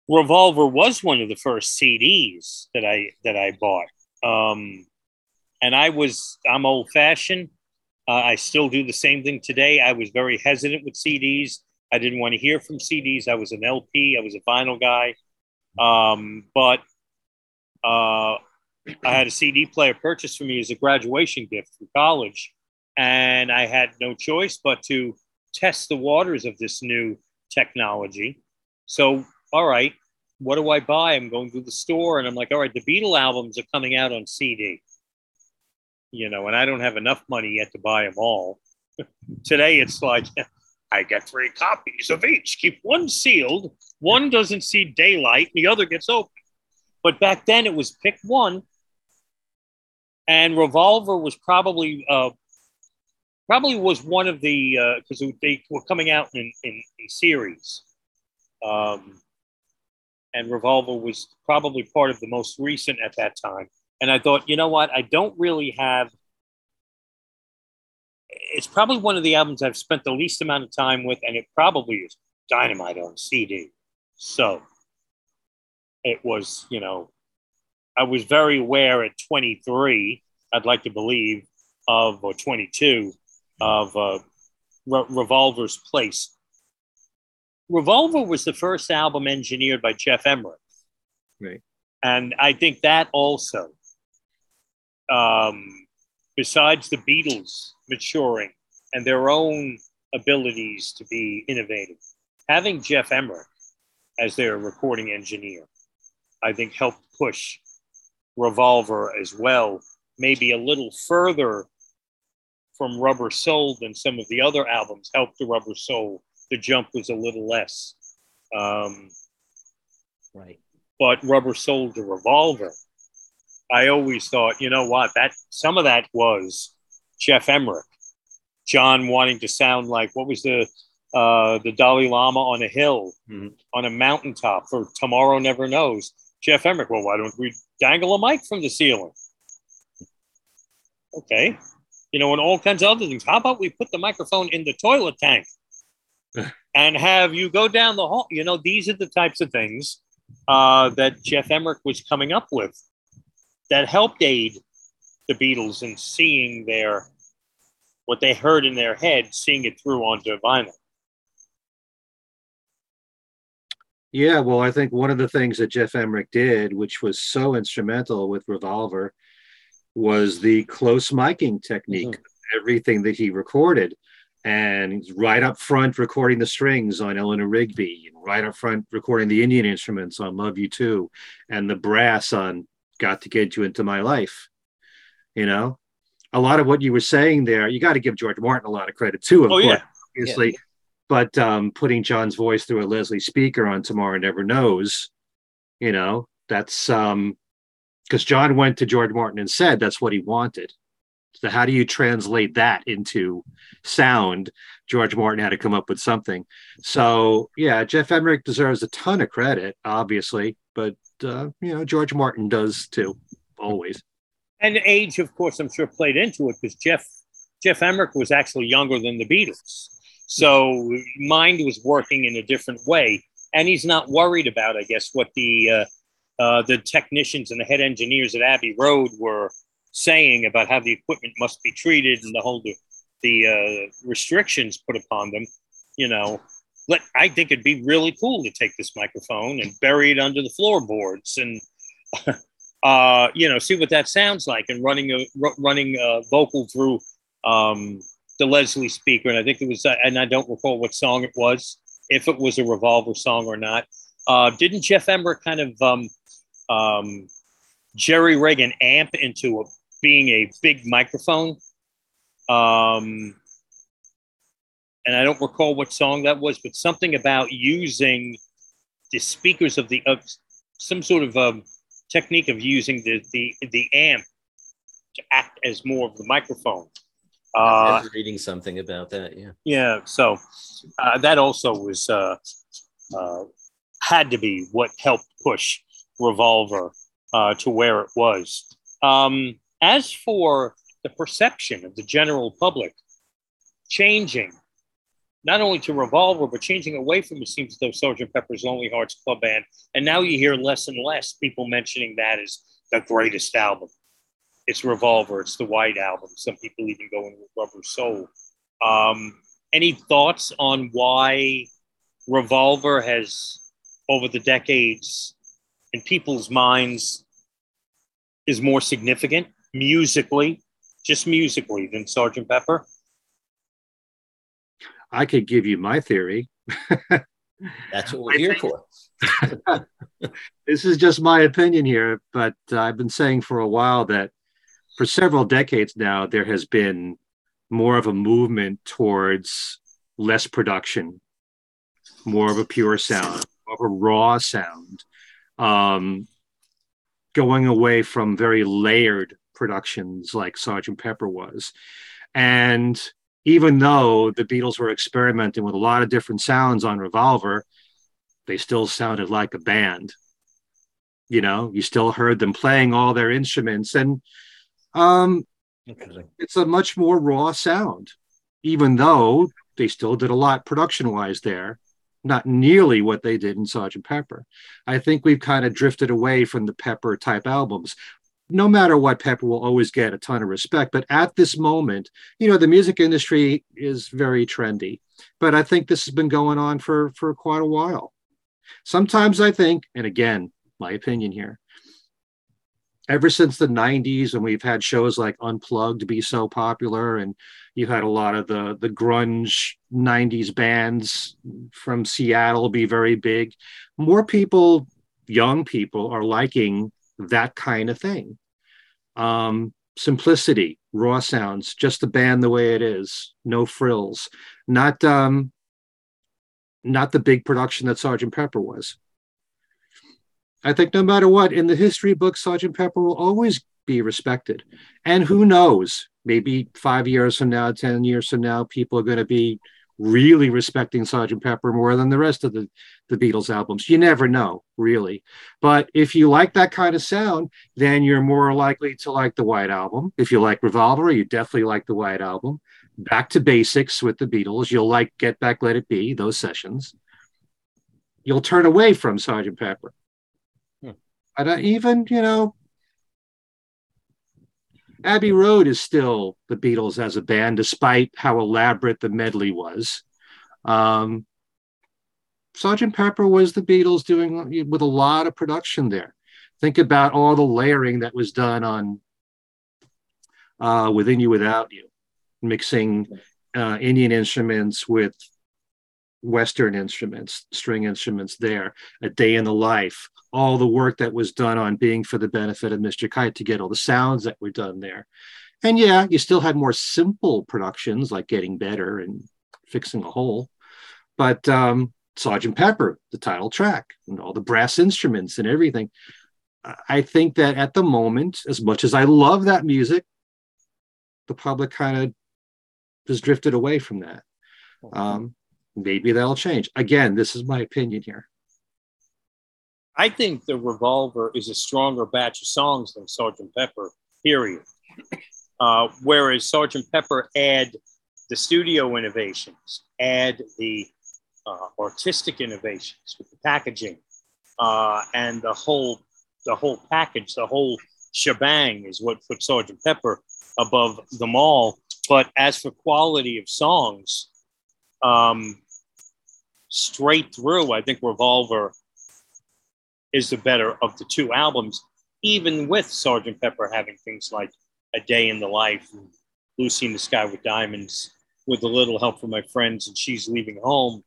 Revolver was one of the first CDs that I that I bought. Um, and I was, I'm old fashioned. Uh, I still do the same thing today. I was very hesitant with CDs. I didn't want to hear from CDs. I was an LP, I was a vinyl guy. Um, but uh, I had a CD player purchased for me as a graduation gift from college. And I had no choice but to test the waters of this new technology. So, all right, what do I buy? I'm going to the store and I'm like, all right, the Beatle albums are coming out on CD. You know, and I don't have enough money yet to buy them all. Today it's like, I get three copies of each. Keep one sealed, one doesn't see daylight, the other gets open. But back then it was pick one. And Revolver was probably uh, probably was one of the because uh, they were coming out in, in, in series. Um, and Revolver was probably part of the most recent at that time. And I thought, you know what? I don't really have. It's probably one of the albums I've spent the least amount of time with, and it probably is Dynamite on CD. So it was, you know, I was very aware at 23, I'd like to believe, of, or 22, of uh, Re- Revolver's place. Revolver was the first album engineered by Jeff Emerick.
Right.
And I think that also, um, besides the Beatles maturing and their own abilities to be innovative, having Jeff Emerick as their recording engineer, I think helped push Revolver as well, maybe a little further from Rubber Soul than some of the other albums helped the Rubber Soul. The jump was a little less. Um,
Right.
but Rubber Soul to Revolver, I always thought, you know what, that some of that was Jeff Emerick, John wanting to sound like what was the uh, the Dalai Lama on a hill,
Mhm.
on a mountaintop for Tomorrow Never Knows. Jeff Emerick, well, why don't we dangle a mic from the ceiling? Okay, you know, and all kinds of other things. How about we put the microphone in the toilet tank and have you go down the hall? You know, these are the types of things uh, that Jeff Emerick was coming up with that helped aid the Beatles in seeing their what they heard in their head, seeing it through onto vinyl.
Yeah, well, I think one of the things that Jeff Emerick did, which was so instrumental with Revolver, was the close miking technique. Mm-hmm. Everything that he recorded, and right up front recording the strings on Eleanor Rigby, and right up front recording the Indian instruments on Love You Too, and the brass on Got to Get You Into My Life. You know, a lot of what you were saying there, you got to give George Martin a lot of credit too. Of
Oh,
course,
yeah.
obviously but um, putting John's voice through a Leslie speaker on Tomorrow Never Knows, you know, that's um because John went to George Martin and said that's what he wanted. So how do you translate that into sound? George Martin had to come up with something. So yeah, Jeff Emerick deserves a ton of credit, obviously, but uh, you know George Martin does too, always.
And age, of course, I'm sure played into it because Jeff Jeff Emerick was actually younger than the Beatles, so mind was working in a different way, and he's not worried about, I guess, what the uh, uh, the technicians and the head engineers at Abbey Road were saying about how the equipment must be treated and the whole the, the uh, restrictions put upon them. You know, let I think it'd be really cool to take this microphone and bury it under the floorboards and uh, you know, see what that sounds like, and running a running a vocal through um, the Leslie speaker. And I think it was, uh, and I don't recall what song it was, if it was a Revolver song or not. Uh, didn't Jeff Emerick kind of um, um, Jerry Reagan amp into a, being a big microphone? Um, and I don't recall what song that was, but something about using the speakers of the of some sort of um, technique of using the, the the amp to act as more of the microphone.
I
Uh,
was reading something about that. Yeah.
yeah, so uh, that also was uh, uh, had to be what helped push Revolver uh, to where it was. Um, as for the perception of the general public changing, not only to Revolver, but changing away from it seems though Sgt. Pepper's Lonely Hearts Club Band, and now you hear less and less people mentioning that as the greatest album. It's Revolver, it's the White Album. Some people even go in with Rubber Soul. Um, any thoughts on why Revolver has, over the decades, in people's minds, is more significant musically, just musically, than Sgt. Pepper?
I could give you my theory.
That's what we're here for.
this is just my opinion here, but uh, I've been saying for a while that for several decades now, there has been more of a movement towards less production, more of a pure sound, more of a raw sound, um, going away from very layered productions like Sgt. Pepper was. And even though the Beatles were experimenting with a lot of different sounds on Revolver, they still sounded like a band. You know, you still heard them playing all their instruments, and um, it's a much more raw sound, even though they still did a lot production wise there. not nearly what they did in Sergeant Pepper. I think we've kind of drifted away from the Pepper type albums. No matter what, Pepper will always get a ton of respect. But at this moment, you know, the music industry is very trendy. But I think this has been going on for for quite a while. Sometimes I think, and again, my opinion here, ever since the 90s when we've had shows like unplugged be so popular and you had a lot of the the grunge 90s bands from seattle be very big more people young people are liking that kind of thing um, simplicity raw sounds just the band the way it is no frills not um not the big production that sergeant pepper was I think no matter what, in the history book, Sergeant Pepper will always be respected. And who knows, maybe five years from now, 10 years from now, people are going to be really respecting Sergeant Pepper more than the rest of the, the Beatles albums. You never know, really. But if you like that kind of sound, then you're more likely to like the White Album. If you like Revolver, you definitely like the White Album. Back to basics with the Beatles. You'll like Get Back, Let It Be, those sessions. You'll turn away from Sergeant Pepper. I don't even, you know, Abbey Road is still the Beatles as a band, despite how elaborate the medley was. Um, Sergeant Pepper was the Beatles doing with a lot of production there. Think about all the layering that was done on uh, Within You Without You, mixing uh, Indian instruments with Western instruments, string instruments there, A Day in the Life, all the work that was done on being for the benefit of Mr. Kite to get all the sounds that were done there. And yeah, you still had more simple productions like Getting Better and Fixing a Hole. But um, Sergeant Pepper, the title track, and all the brass instruments and everything. I think that at the moment, as much as I love that music, the public kind of has drifted away from that. Um, maybe that'll change. Again, this is my opinion here.
I think the Revolver is a stronger batch of songs than Sergeant Pepper. Period. Uh, whereas Sergeant Pepper add the studio innovations, add the uh, artistic innovations with the packaging, uh, and the whole the whole package, the whole shebang is what put Sergeant Pepper above them all. But as for quality of songs, um, straight through, I think Revolver is the better of the two albums, even with Sergeant Pepper having things like A Day in the Life Lucy in the Sky with Diamonds, with a little help from my friends, and she's leaving home.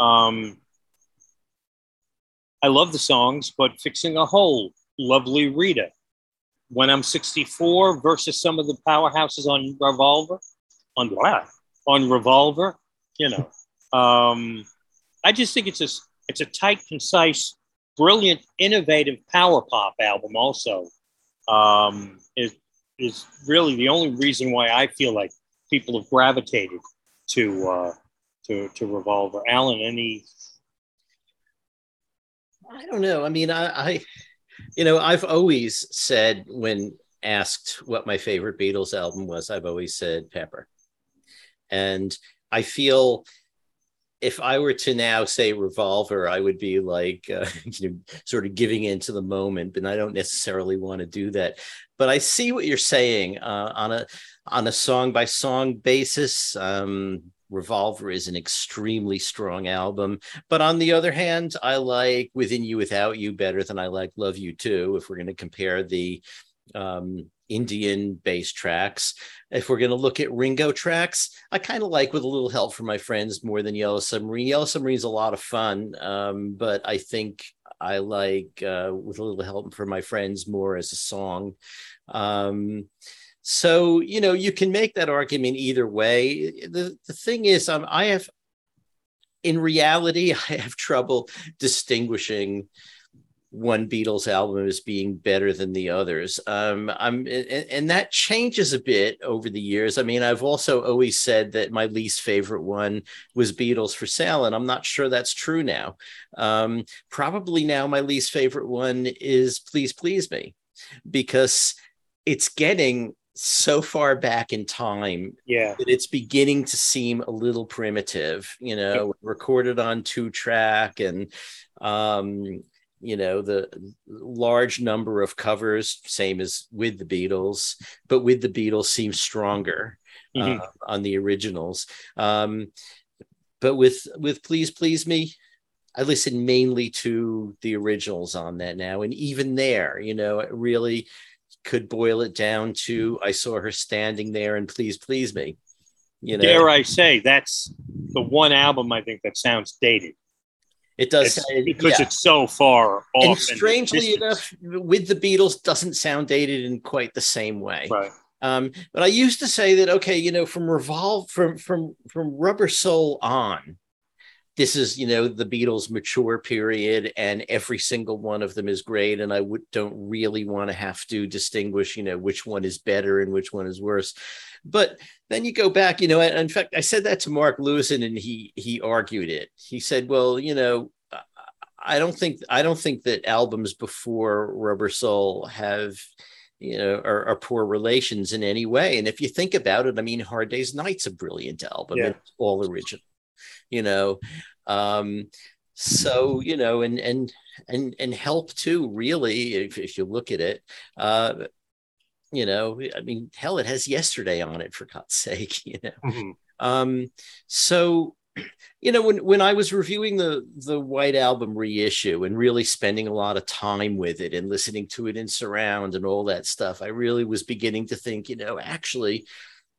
Um, I love the songs, but Fixing a Hole, Lovely Rita, When I'm 64 versus some of the powerhouses on Revolver, on what? On Revolver, you know. Um, I just think it's a, it's a tight, concise brilliant, innovative power pop album. Also, um, is is really the only reason why I feel like people have gravitated to uh, to to Revolver. Alan, any?
I don't know. I mean, I, I, you know, I've always said when asked what my favorite Beatles album was, I've always said Pepper, and I feel if I were to now say revolver, I would be like, uh, you know, sort of giving into the moment, but I don't necessarily want to do that. But I see what you're saying uh, on a on a song by song basis. Um, revolver is an extremely strong album, but on the other hand, I like Within You Without You better than I like Love You Too. If we're going to compare the um, Indian bass tracks. If we're going to look at Ringo tracks, I kind of like with a little help from my friends more than Yellow Submarine. Yellow Submarine is a lot of fun, um, but I think I like uh, with a little help from my friends more as a song. Um, so you know you can make that argument either way. The the thing is, um, I have in reality I have trouble distinguishing one Beatles album as being better than the others. Um, I'm, and, and, that changes a bit over the years. I mean, I've also always said that my least favorite one was Beatles for Sale, and I'm not sure that's true now. Um, probably now my least favorite one is Please Please Me, because it's getting so far back in time
Yeah.
that it's beginning to seem a little primitive, you know, recorded on two track and um you know the large number of covers same as with the beatles but with the beatles seems stronger
Mhm.
uh, on the originals um but with with please please me i listen mainly to the originals on that now and even there you know it really could boil it down to i saw her standing there and please please me you know
Dare I say, that's the one album I think that sounds dated.
it does
It's-
sound-
because
yeah.
it's so far off.
and strangely
distance.
enough with the beatles doesn't sound dated in quite the same way
Right.
um, but i used to say that okay you know from revolve from from from rubber soul on this is you know the beatles mature period and every single one of them is great and i would don't really want to have to distinguish you know which one is better and which one is worse but then you go back you know and in fact i said that to mark lewisohn and he he argued it he said well you know I don't think I don't think that albums before Rubber Soul have you know are, are poor relations in any way. And if you think about it, I mean, Hard Day's Night's a brilliant album.
Yeah.
It's all original, you know. Um, so you know, and and and and Help too. Really, if if you look at it, uh, you know, I mean, hell, it has Yesterday on it for God's sake, you know.
Mhm.
Um, so you know, when when I was reviewing the the White Album reissue and really spending a lot of time with it and listening to it in surround and all that stuff, I really was beginning to think, you know, actually,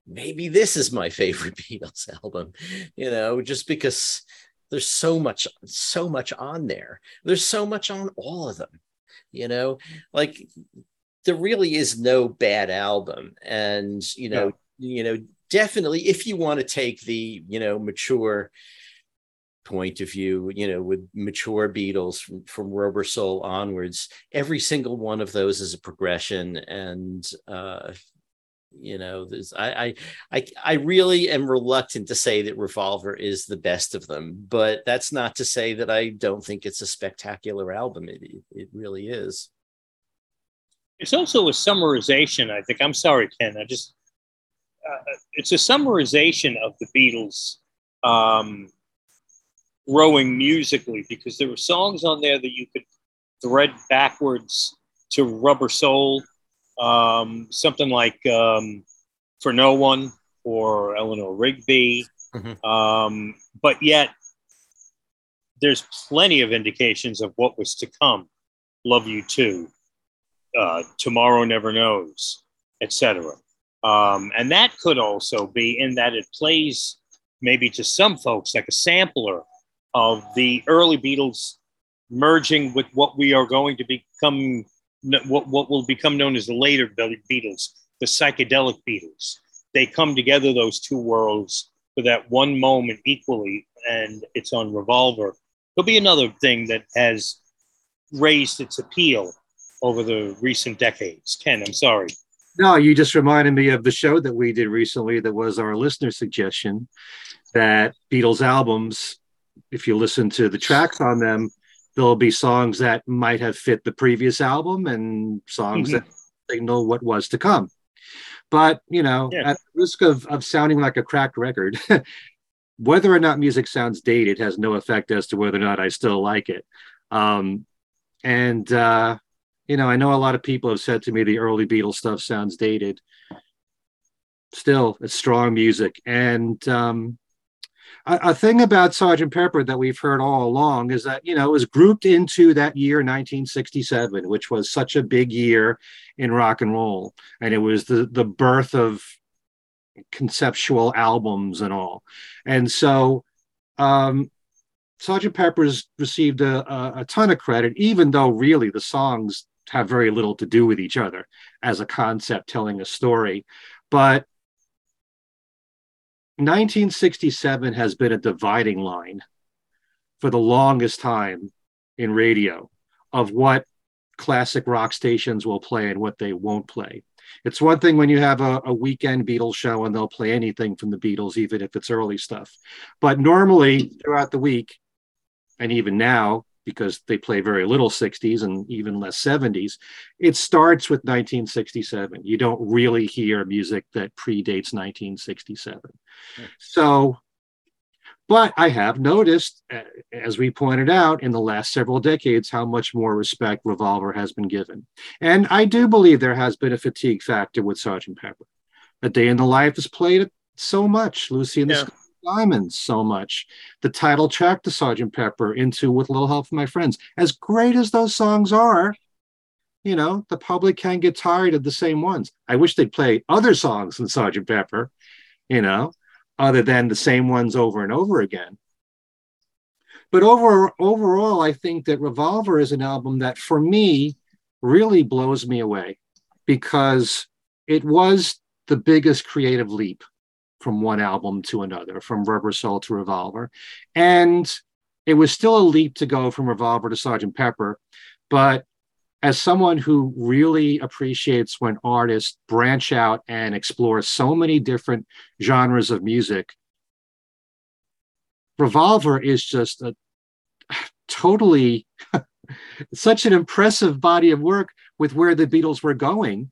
maybe this is my favorite Beatles album, you know, just because there's so much, so much on there. There's so much on all of them, you know, like there really is no bad album. And, you know, you know, definitely if you want to take the, you know, mature point of view, you know, with mature Beatles from, from Rubber Soul onwards, every single one of those is a progression. And, uh, you know, there's, I, I, I, really am reluctant to say that Revolver is the best of them, but that's not to say that I don't think it's a spectacular album. It, it, really is.
It's also a summarization, I think. I'm sorry, Ken. I just, uh, it's a summarization of the Beatles um, growing musically because there were songs on there that you could thread backwards to Rubber Soul, um, something like um, For No One or Eleanor Rigby.
Mhm.
Um, but yet, there's plenty of indications of what was to come. Love You Too uh, Tomorrow Never Knows, etc. Um, and that could also be in that it plays maybe to some folks like a sampler of the early Beatles merging with what we are going to become, what, what will become known as the later Beatles, the psychedelic Beatles. They come together, those two worlds, for that one moment equally, and it's on Revolver. There'll be another thing that has raised its appeal over the recent decades. Ken, I'm sorry.
No, you just reminded me of the show that we did recently that was our listener suggestion that Beatles albums, if you listen to the tracks on them, there'll be songs that might have fit the previous album and songs
Mhm.
that signal what was to come. But, you know,
Yeah.
at the risk of, of sounding like a cracked record, whether or not music sounds dated has no effect as to whether or not I still like it. Um, and, uh, you know, I know a lot of people have said to me the early Beatles stuff sounds dated. Still, it's strong music. And um, a, thing about Sergeant Pepper that we've heard all along is that, you know, it was grouped into that year 1967, which was such a big year in rock and roll. And it was the, the birth of conceptual albums and all. And so, um, Sergeant Pepper's received a, a, a ton of credit, even though really the songs have very little to do with each other as a concept telling a story. But 1967 has been a dividing line for the longest time in radio of what classic rock stations will play and what they won't play. It's one thing when you have a, a weekend Beatles show and they'll play anything from the Beatles, even if it's early stuff. But normally throughout the week, and even now, because they play very little 60s and even less 70s. It starts with 1967. You don't really hear music that predates 1967. Hmm. So, but I have noticed, as we pointed out in the last several decades, how much more respect Revolver has been given. And I do believe there has been a fatigue factor with Sergeant Pepper. A Day in the Life is played so much, Lucy and the yeah. Diamonds so much. The title track to Sergeant Pepper into With a Little Help from My Friends. As great as those songs are, you know, the public can get tired of the same ones. I wish they'd play other songs than Sergeant Pepper, you know, other than the same ones over and over again. But over, overall, I think that Revolver is an album that for me really blows me away because it was the biggest creative leap from one album to another, from Rubber Soul to Revolver. And it was still a leap to go from Revolver to Sergeant Pepper. But as someone who really appreciates when artists branch out and explore so many different genres of music, Revolver is just a totally such an impressive body of work with where the Beatles were going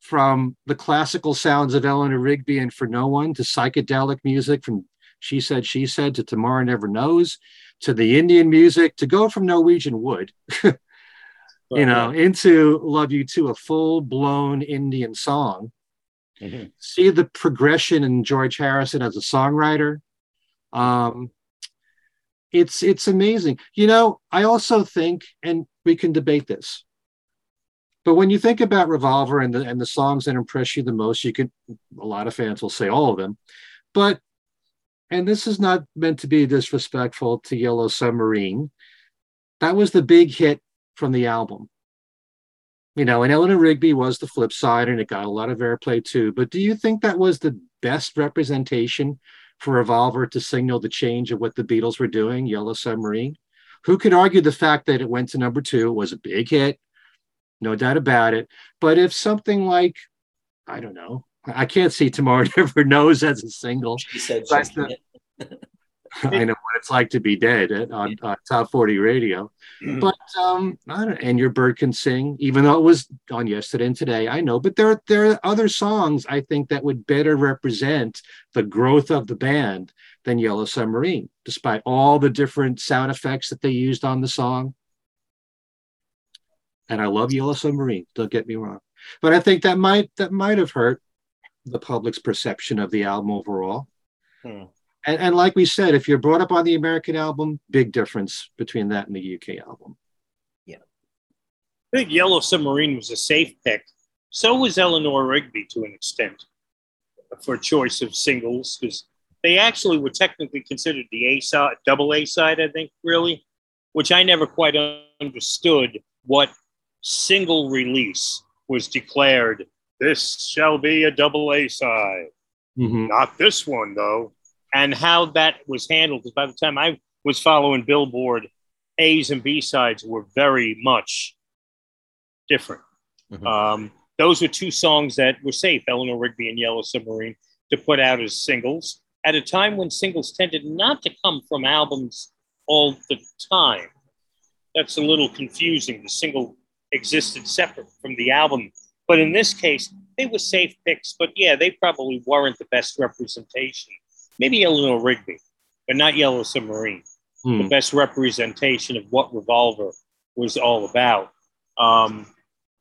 from the classical sounds of Eleanor Rigby and For No One to psychedelic music from She Said, She Said to Tomorrow Never Knows to the Indian music to go from Norwegian Wood, you know, into Love You to a full blown Indian song. Mm-hmm. See the progression in George Harrison as a songwriter. Um, it's it's amazing. You know, I also think, and we can debate this. But when you think about Revolver and the and the songs that impress you the most, you can a lot of fans will say all of them. But and this is not meant to be disrespectful to Yellow Submarine. That was the big hit from the album. You know, and Eleanor Rigby was the flip side and it got a lot of airplay too. But do you think that was the best representation for Revolver to signal the change of what the Beatles were doing, Yellow Submarine? Who could argue the fact that it went to number two was a big hit? No doubt about it. But if something like, I don't know, I can't see Tomorrow Never Knows as a single. She said she I know what it's like to be dead on, on top 40 radio. Mm-hmm. But um, I don't and your bird can sing, even though it was on yesterday and today. I know, but there there are other songs I think that would better represent the growth of the band than Yellow Submarine, despite all the different sound effects that they used on the song and I love Yellow Submarine. Don't get me wrong, but I think that might that might have hurt the public's perception of the album overall. Hmm. And, and like we said, if you're brought up on the American album, big difference between that and the UK album.
Yeah, I think Yellow Submarine was a safe pick. So was Eleanor Rigby to an extent for choice of singles because they actually were technically considered the A side, double A side, I think, really, which I never quite understood what single release was declared this shall be a double A side. Mm-hmm. Not this one, though. And how that was handled, because by the time I was following Billboard, A's and B sides were very much different. Mm-hmm. Um, those were two songs that were safe Eleanor Rigby and Yellow Submarine to put out as singles at a time when singles tended not to come from albums all the time. That's a little confusing. The single existed separate from the album. But in this case, they were safe picks. But yeah, they probably weren't the best representation. Maybe Eleanor Rigby, but not Yellow Submarine. Hmm. The best representation of what Revolver was all about. Um,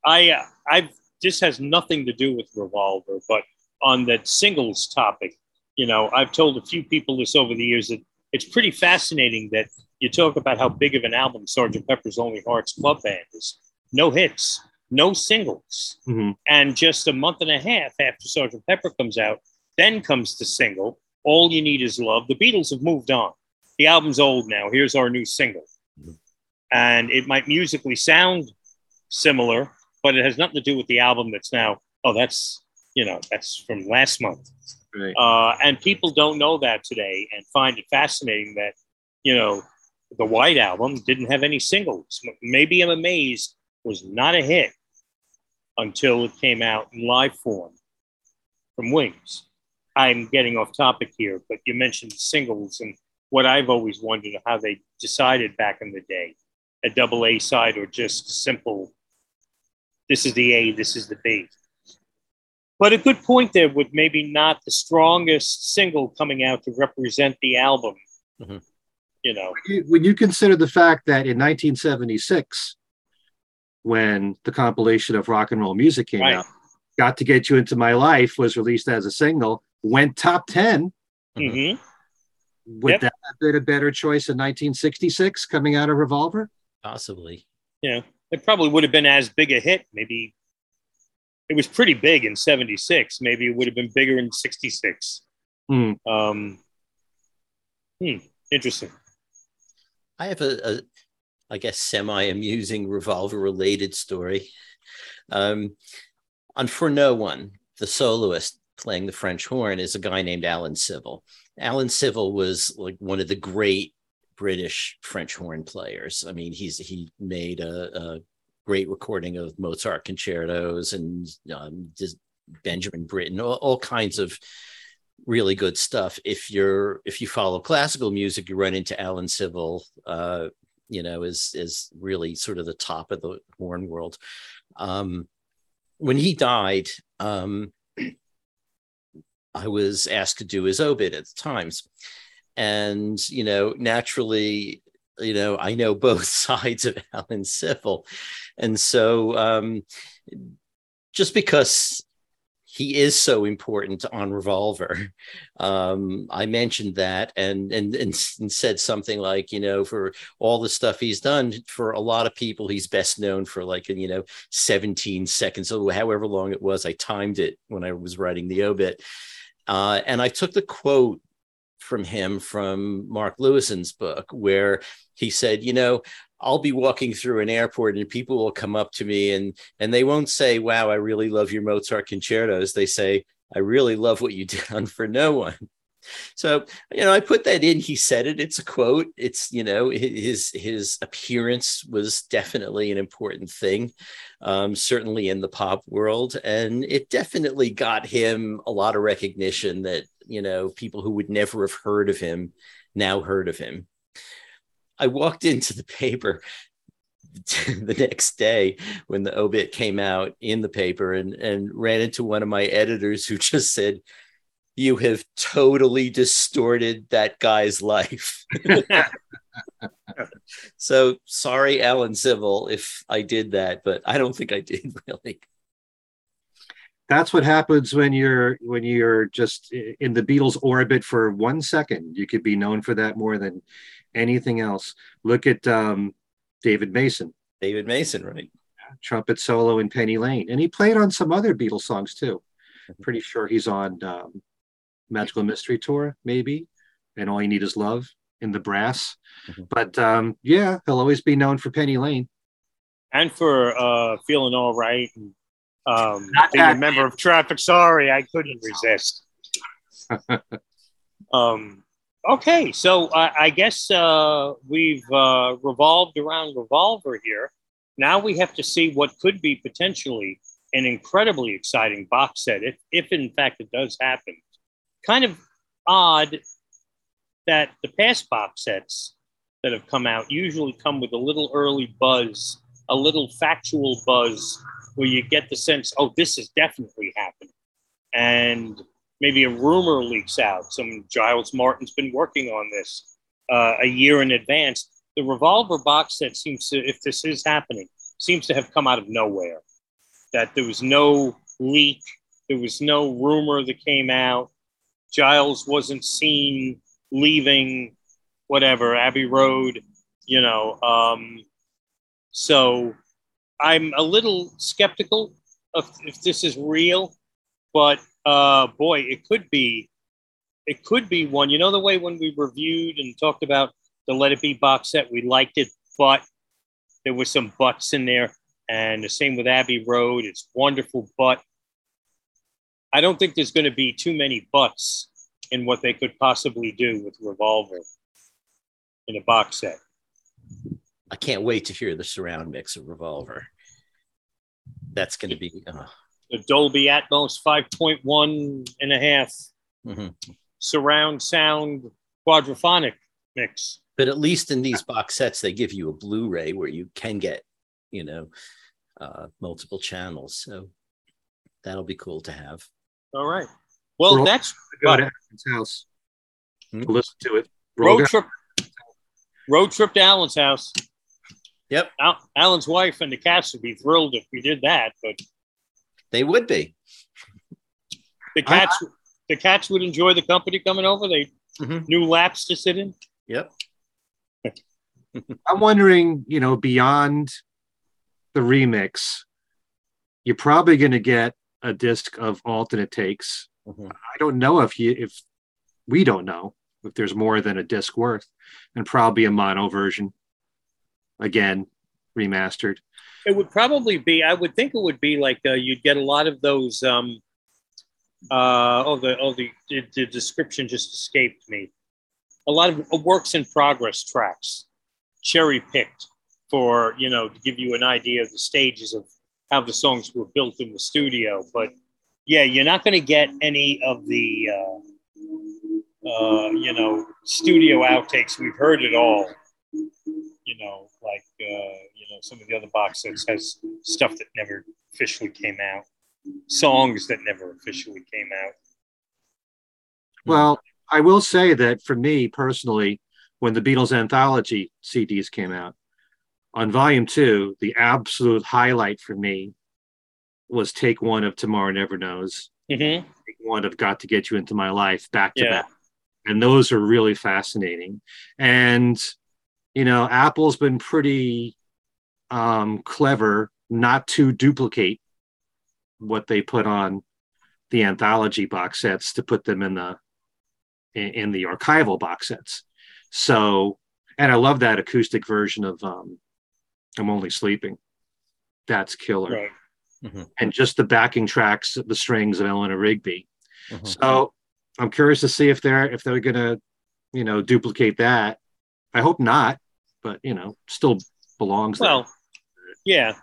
I, uh, I've this has nothing to do with Revolver, but on that singles topic, you know, I've told a few people this over the years that it's pretty fascinating that you talk about how big of an album Sgt. Pepper's Lonely Hearts Club Band is no hits, no singles. Mm-hmm. And just a month and a half after Sergeant Pepper comes out, then comes the single, All You Need Is Love. The Beatles have moved on. The album's old now. Here's our new single. Mm-hmm. And it might musically sound similar, but it has nothing to do with the album that's now, oh, that's, you know, that's from last month. Right. Uh, and people don't know that today and find it fascinating that, you know, the White Album didn't have any singles. Maybe I'm amazed was not a hit until it came out in live form from Wings. I'm getting off topic here, but you mentioned singles and what I've always wondered how they decided back in the day. a double A side or just simple. This is the A, this is the B. But a good point there with maybe not the strongest single coming out to represent the album.
Mhm.
You know,
When you consider the fact that in 1976, when the compilation of rock and roll music came
Right.
out, Got to Get You Into My Life was released as a single, went top 10.
hmm
Would
Yep.
that have been a better choice in 1966 coming out of Revolver?
Possibly. Yeah.
It probably would have been as big a hit. Maybe it was pretty big in 76. Maybe it would have been bigger in 66.
Hmm.
Um, hmm, interesting.
I have a, a I guess, semi amusing revolver related story. Um, For No One, the soloist playing the French horn is a guy named Alan Civil. Alan Civil was like one of the great British French horn players. I mean, he's he made a, a great recording of Mozart concertos and um, Benjamin Britten, all, all kinds of really good stuff. If you're if you follow classical music, you run into Alan Civil. Uh, you know, is is really sort of the top of the horn world. Um, when he died, um, I was asked to do his obit at the times, and you know, naturally, you know, I know both sides of Alan Civil, and so um, just because he is so important on Revolver. Um, I mentioned that and, and and said something like, you know, for all the stuff he's done, for a lot of people, he's best known for like you know 17 seconds, or however long it was. I timed it when I was writing the obit, uh, and I took the quote from him from Mark Lewisohn's book where he said, you know, I'll be walking through an airport and people will come up to me and and they won't say, "Wow, I really love your Mozart concertos." They say, "I really love what you did on for no one." So you know, I put that in. He said it. It's a quote. It's you know, his his appearance was definitely an important thing, um, certainly in the pop world, and it definitely got him a lot of recognition that you know people who would never have heard of him now heard of him. I walked into the paper the next day when the obit came out in the paper and, and ran into one of my editors who just said, You have totally distorted that guy's life. so sorry, Alan Civil, if I did that, but I don't think I did really.
That's what happens when you're when you're just in the Beatles orbit for one second. You could be known for that more than anything else. Look at um, David Mason,
David Mason, right?
trumpet solo in Penny Lane, and he played on some other Beatles songs too. Pretty sure he's on um, Magical Mystery Tour, maybe, and All You Need Is Love in the brass.
Mhm.
But um, yeah, he'll always be known for Penny Lane.
And for uh, feeling all right and um, being a member of Traffic. Sorry, I couldn't resist. um, okay, so I, I guess uh, we've uh, revolved around Revolver here. Now we have to see what could be potentially an incredibly exciting box set, if, if in fact it does happen. Kind of odd that the past box sets that have come out usually come with a little early buzz, a little factual buzz, where you get the sense, oh, this is definitely happening. And maybe a rumor leaks out. Some Giles Martin's been working on this uh, a year in advance. The Revolver box set seems to, if this is happening, seems to have come out of nowhere. That there was no leak, there was no rumor that came out. Giles wasn't seen leaving whatever Abbey Road, you know. Um, so I'm a little skeptical of if this is real, but uh, boy, it could be. It could be one. You know the way when we reviewed and talked about the Let It Be box set, we liked it, but there was some buts in there, and the same with Abbey Road. It's wonderful, but I don't think there's going to be too many buts in what they could possibly do with Revolver in a box set.
I can't wait to hear the surround mix of Revolver. That's going to be. Uh,
The Dolby Atmos 5.1 and a half
mhm.
surround sound quadraphonic mix.
But at least in these box sets, they give you a Blu-ray where you can get, you know, uh, multiple channels. So that'll be cool to have.
All right. Well,
Roll-
that's
Go
What?
to Alan's house.
Hmm?
to Listen to it.
road trip. Road trip to Alan's house.
Yep,
Al- Alan's wife and the cats would be thrilled if we did that, but
they would be.
the cats, the cats would enjoy the company coming over. They
Mhm.
new laps to sit in.
Yep.
I'm wondering, you know, beyond the remix, you're probably going to get a disc of alternate takes.
Mhm.
I don't know if you, if we don't know if there's more than a disc worth, and probably a mono version. Again, remastered.
It would probably be. I would think it would be like uh, you'd get a lot of those. Um, uh, oh, the oh the, the description just escaped me. A lot of uh, works in progress tracks, cherry picked for you know to give you an idea of the stages of how the songs were built in the studio. But yeah, you're not going to get any of the uh, uh, you know studio outtakes. We've heard it all you know, like uh, know, some of the other box sets has stuff that never officially came out, songs that never officially came out.
Well, I will say that for me personally, when the Beatles anthology CDs came out on volume two, the absolute highlight for me was take one of Tomorrow Never Knows,
Mm-hmm.
take one of Got to Get You Into My Life back to
Yeah.
back. And those are really fascinating. And, you know, Apple's been pretty um, clever not to duplicate what they put on the anthology box sets to put them in the in, in the archival box sets. So, and I love that acoustic version of um, "I'm Only Sleeping." That's killer,
Right.
and just the backing tracks, the strings of Eleanor Rigby.
Mhm.
So, I'm curious to see if they're if they're gonna, you know, duplicate that. I hope not, but you know, still belongs there.
Yeah.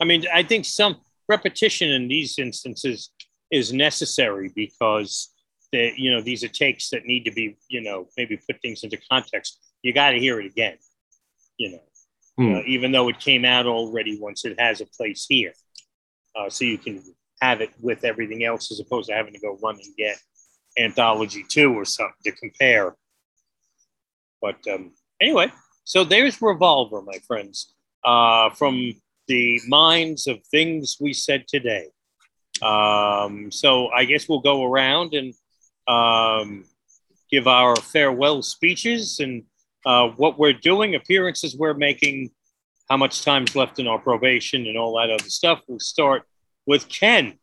I mean, I think some repetition in these instances is necessary because the you know these are takes that need to be you know maybe put things into context. You got to hear it again. You know.
Hmm.
uh, even though it came out already once it has a place here. Uh, so you can have it with everything else as opposed to having to go run and get Anthology 2 or something to compare. But um, anyway, so there's Revolver, my friends, uh, from the minds of things we said today. Um, so I guess we'll go around and um, give our farewell speeches and uh, what we're doing, appearances we're making, how much time's left in our probation, and all that other stuff. We'll start with Ken.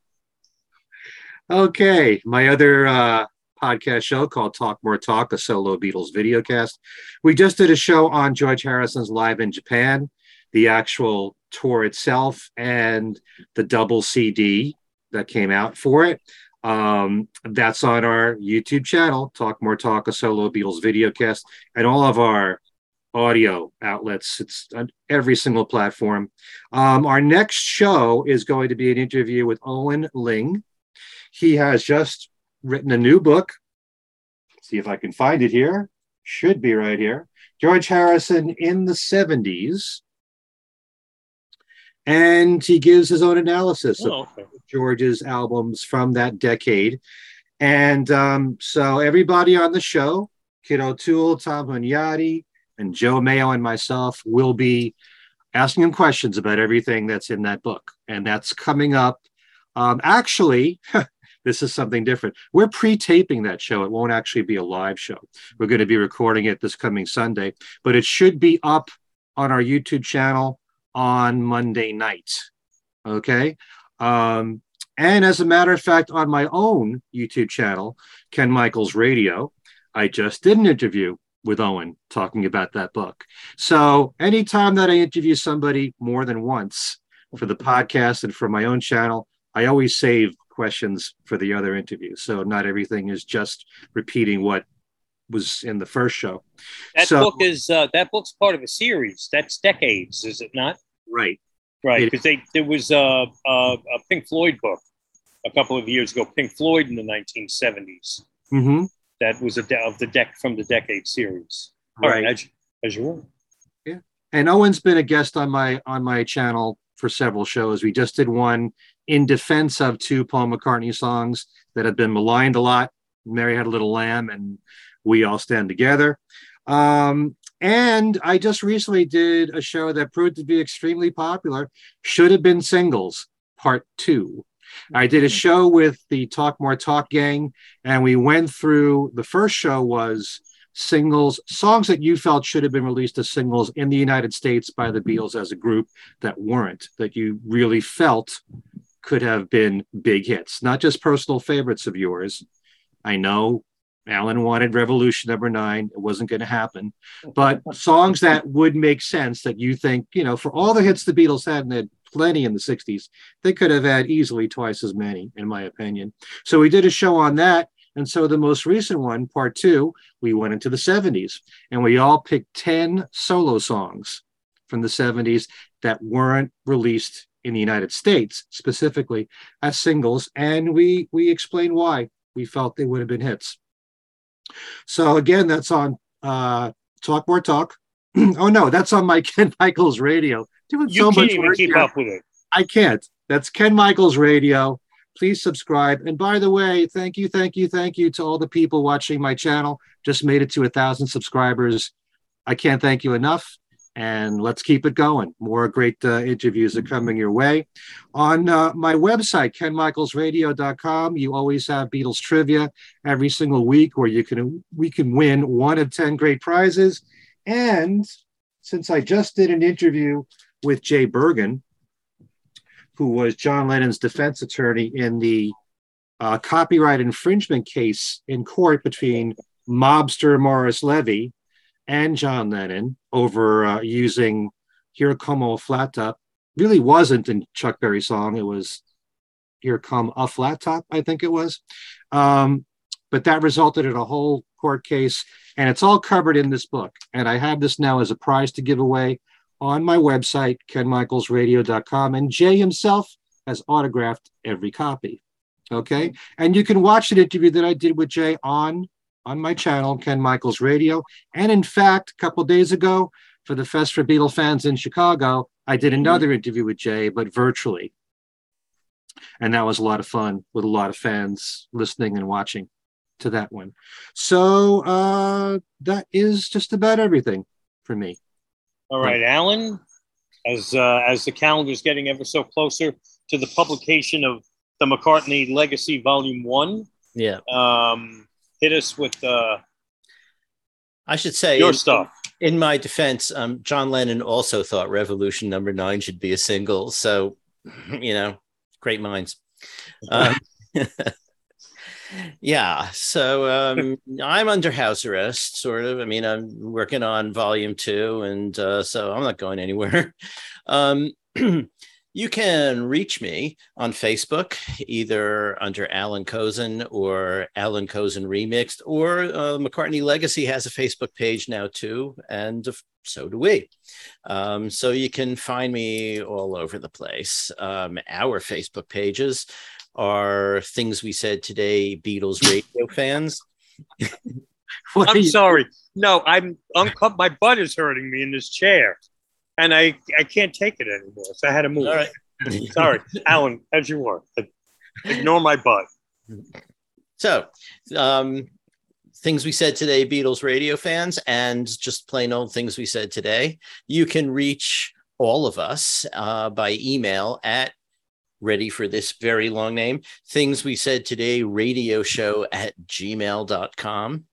Okay, my other uh, podcast show called Talk More Talk, a solo Beatles videocast. We just did a show on George Harrison's Live in Japan, the actual tour itself, and the double CD that came out for it. Um, that's on our YouTube channel, Talk More Talk, a solo Beatles video videocast, and all of our audio outlets. It's on every single platform. Um, our next show is going to be an interview with Eoghan Lyng. He has just written a new book. See if I can find it here. Should be right here. George Harrison in the 70s. And he gives his own analysis of
Oh, okay.
George's albums from that decade. And um, so everybody on the show, Kit O'Toole, Tom Hunyadi, and Joe Mayo and myself will be asking him questions about everything that's in that book. And that's coming up. Um, actually, this is something different. We're pre-taping that show. It won't actually be a live show. We're going to be recording it this coming Sunday, but it should be up on our YouTube channel on Monday night. Okay. Um, and as a matter of fact, on my own YouTube channel, Ken Michaels Radio, I just did an interview with Eoghan talking about that book. So anytime that I interview somebody more than once for the podcast and for my own channel, I always save questions for the other interview. So not everything is just repeating what was in the first show.
That
So-
book is uh, that book's part of a series. That's decades, is it not?
Right.
Right, because they there was a, a, a Pink Floyd book a couple of years ago. Pink Floyd in the 1970s.
hmm
That was a de- of the deck from the decade series. All right,
Right.
as, as you were.
Yeah, and Eoghan's been a guest on my on my channel for several shows. We just did one in defense of two Paul McCartney songs that have been maligned a lot. Mary had a little lamb, and we all stand together. Um, and I just recently did a show that proved to be extremely popular. Should have been singles, part two. I did a mm-hmm. show with the Talk More Talk gang, and we went through the first show was singles, songs that you felt should have been released as singles in the United States by the Beatles as a group that weren't, that you really felt could have been big hits, not just personal favorites of yours. I know Alan wanted Revolution number nine. It wasn't going to happen. But songs that would make sense that you think, you know, for all the hits the Beatles had, and had plenty in the 60s, they could have had easily twice as many, in my opinion. So we did a show on that. And so the most recent one, part two, we went into the 70s and we all picked 10 solo songs from the 70s that weren't released in the United States specifically as singles. And we we explained why we felt they would have been hits. So again, that's on uh, Talk More Talk. oh no, that's on my Ken Michaels radio.
Doing you so can't much even keep here. up with it.
I can't. That's Ken Michaels radio. Please subscribe. And by the way, thank you, thank you, thank you to all the people watching my channel. Just made it to a thousand subscribers. I can't thank you enough and let's keep it going. More great uh, interviews are coming your way. On uh, my website, kenmichaelsradio.com, you always have Beatles trivia every single week where you can we can win one of 10 great prizes. And since I just did an interview with Jay Bergen, who was John Lennon's defense attorney in the uh, copyright infringement case in court between mobster Morris Levy and John Lennon over uh, using Here Come a Flat Top. Really wasn't in Chuck Berry's song. It was Here Come a Flat Top, I think it was. Um, but that resulted in a whole court case, and it's all covered in this book. And I have this now as a prize to give away on my website, kenmichaelsradio.com. And Jay himself has autographed every copy. Okay. And you can watch an interview that I did with Jay on on my channel, Ken Michaels Radio. And in fact, a couple days ago, for the Fest for Beatle fans in Chicago, I did mm-hmm. another interview with Jay, but virtually. And that was a lot of fun with a lot of fans listening and watching to that one. So uh, that is just about everything for me.
All right, Alan. As uh, as the calendar is getting ever so closer to the publication of the McCartney Legacy Volume One.
Yeah.
Um, hit us with uh,
I should say
your in, stuff.
In my defense, um, John Lennon also thought Revolution Number Nine should be a single. So, you know, great minds. Um, yeah. So um, I'm under house arrest, sort of. I mean, I'm working on Volume Two, and uh, so I'm not going anywhere. You can reach me on Facebook, either under Allan Kozinn or Allan Kozinn Remixed, or uh, McCartney Legacy has a Facebook page now too, and so do we. Um, so you can find me all over the place. Um, our Facebook pages are Things We Said Today Beatles radio fans.
I'm sorry. No, I'm, I'm my butt is hurting me in this chair and I I can't take it anymore. So I had to move. All right. Sorry, Alan, as you were. Ignore my butt.
So, um, things we said today, Beatles radio fans, and just plain old things we said today. You can reach all of us uh, by email at ready for this very long name things we said today radio show at gmail.com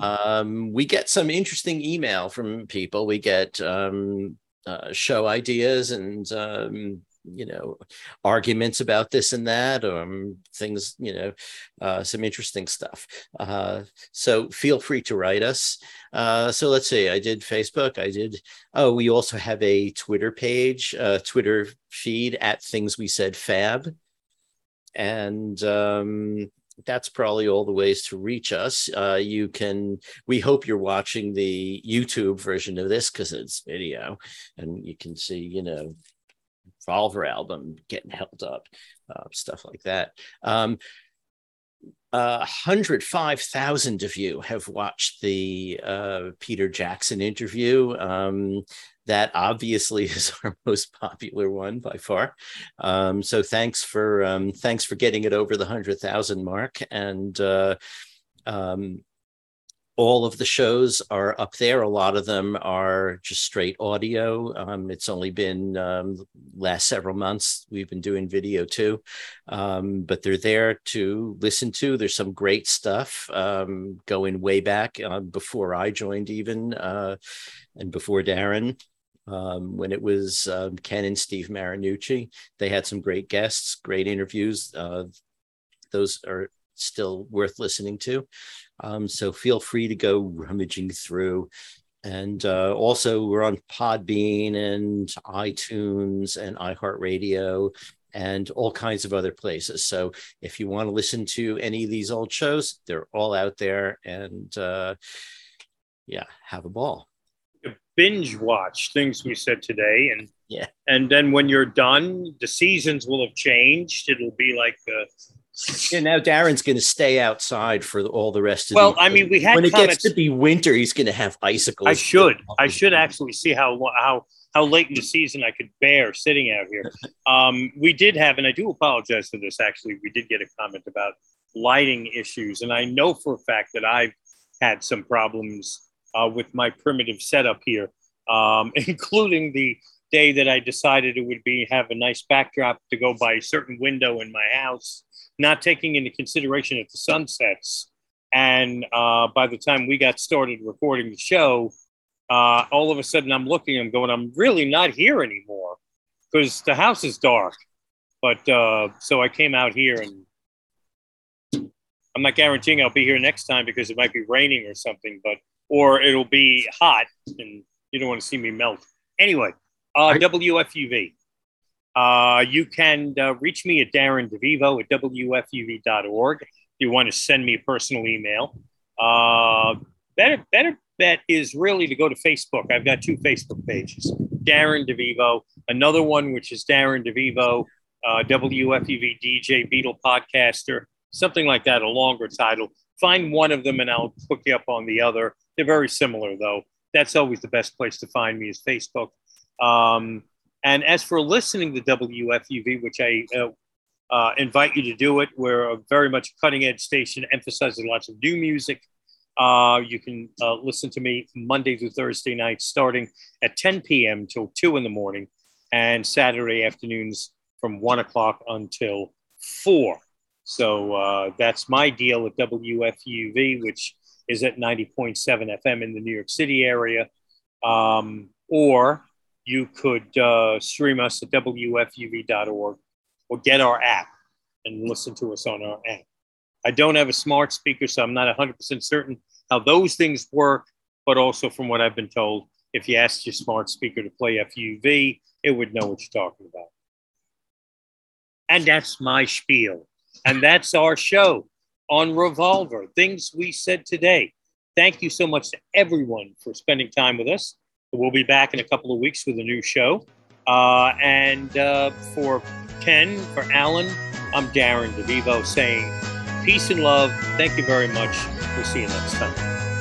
um, we get some interesting email from people we get um, uh, show ideas and um, you know arguments about this and that or um, things you know uh, some interesting stuff. Uh, so feel free to write us. Uh, so let's see i did facebook i did oh we also have a twitter page uh, twitter feed at things we said fab. And um, that's probably all the ways to reach us. Uh, you can, we hope you're watching the YouTube version of this because it's video and you can see, you know, Revolver album getting held up, uh, stuff like that. Um, uh, 105,000 of you have watched the uh, Peter Jackson interview. Um, that obviously is our most popular one by far. Um, so thanks for um, thanks for getting it over the hundred thousand mark, and uh, um, all of the shows are up there. A lot of them are just straight audio. Um, it's only been um, last several months we've been doing video too, um, but they're there to listen to. There's some great stuff um, going way back uh, before I joined, even uh, and before Darren. Um, when it was um, Ken and Steve Marinucci, they had some great guests, great interviews. Uh, those are still worth listening to. Um, so feel free to go rummaging through. And uh, also, we're on Podbean and iTunes and iHeartRadio and all kinds of other places. So if you want to listen to any of these old shows, they're all out there. And uh, yeah, have a ball.
Binge watch things we said today, and
yeah,
and then when you're done, the seasons will have changed. It'll be like the
yeah, now Darren's going to stay outside for all the rest of.
Well,
the,
I mean, we had
when
comments,
it gets to be winter, he's going to have icicles.
I should, I should actually see how how how late in the season I could bear sitting out here. Um, we did have, and I do apologize for this. Actually, we did get a comment about lighting issues, and I know for a fact that I've had some problems uh, with my primitive setup here, um, including the day that I decided it would be have a nice backdrop to go by a certain window in my house not taking into consideration if the sun sets. And uh, by the time we got started recording the show, uh, all of a sudden I'm looking, I'm going, I'm really not here anymore because the house is dark. But uh, so I came out here and I'm not guaranteeing I'll be here next time because it might be raining or something, but or it'll be hot and you don't want to see me melt. Anyway, uh, WFUV. Uh, you can uh, reach me at Darren DeVivo at WFUV.org if you want to send me a personal email. Uh, better, better bet is really to go to Facebook. I've got two Facebook pages Darren DeVivo, another one which is Darren DeVivo, uh, WFUV DJ, Beatle podcaster, something like that, a longer title. Find one of them and I'll hook you up on the other. They're very similar, though. That's always the best place to find me is Facebook. Um, and as for listening to WFUV, which I uh, uh, invite you to do it, we're a very much cutting edge station, emphasizing lots of new music. Uh, you can uh, listen to me Monday through Thursday nights, starting at 10 p.m. till 2 in the morning, and Saturday afternoons from 1 o'clock until 4. So uh, that's my deal at WFUV, which is at 90.7 FM in the New York City area. Um, or you could uh, stream us at WFUV.org or get our app and listen to us on our app. I don't have a smart speaker, so I'm not 100% certain how those things work, but also from what I've been told, if you asked your smart speaker to play FUV, it would know what you're talking about. And that's my spiel. And that's our show on Revolver, things we said today. Thank you so much to everyone for spending time with us. We'll be back in a couple of weeks with a new show. Uh, and uh, for Ken, for Alan, I'm Darren DeVivo saying peace and love. Thank you very much. We'll see you next time.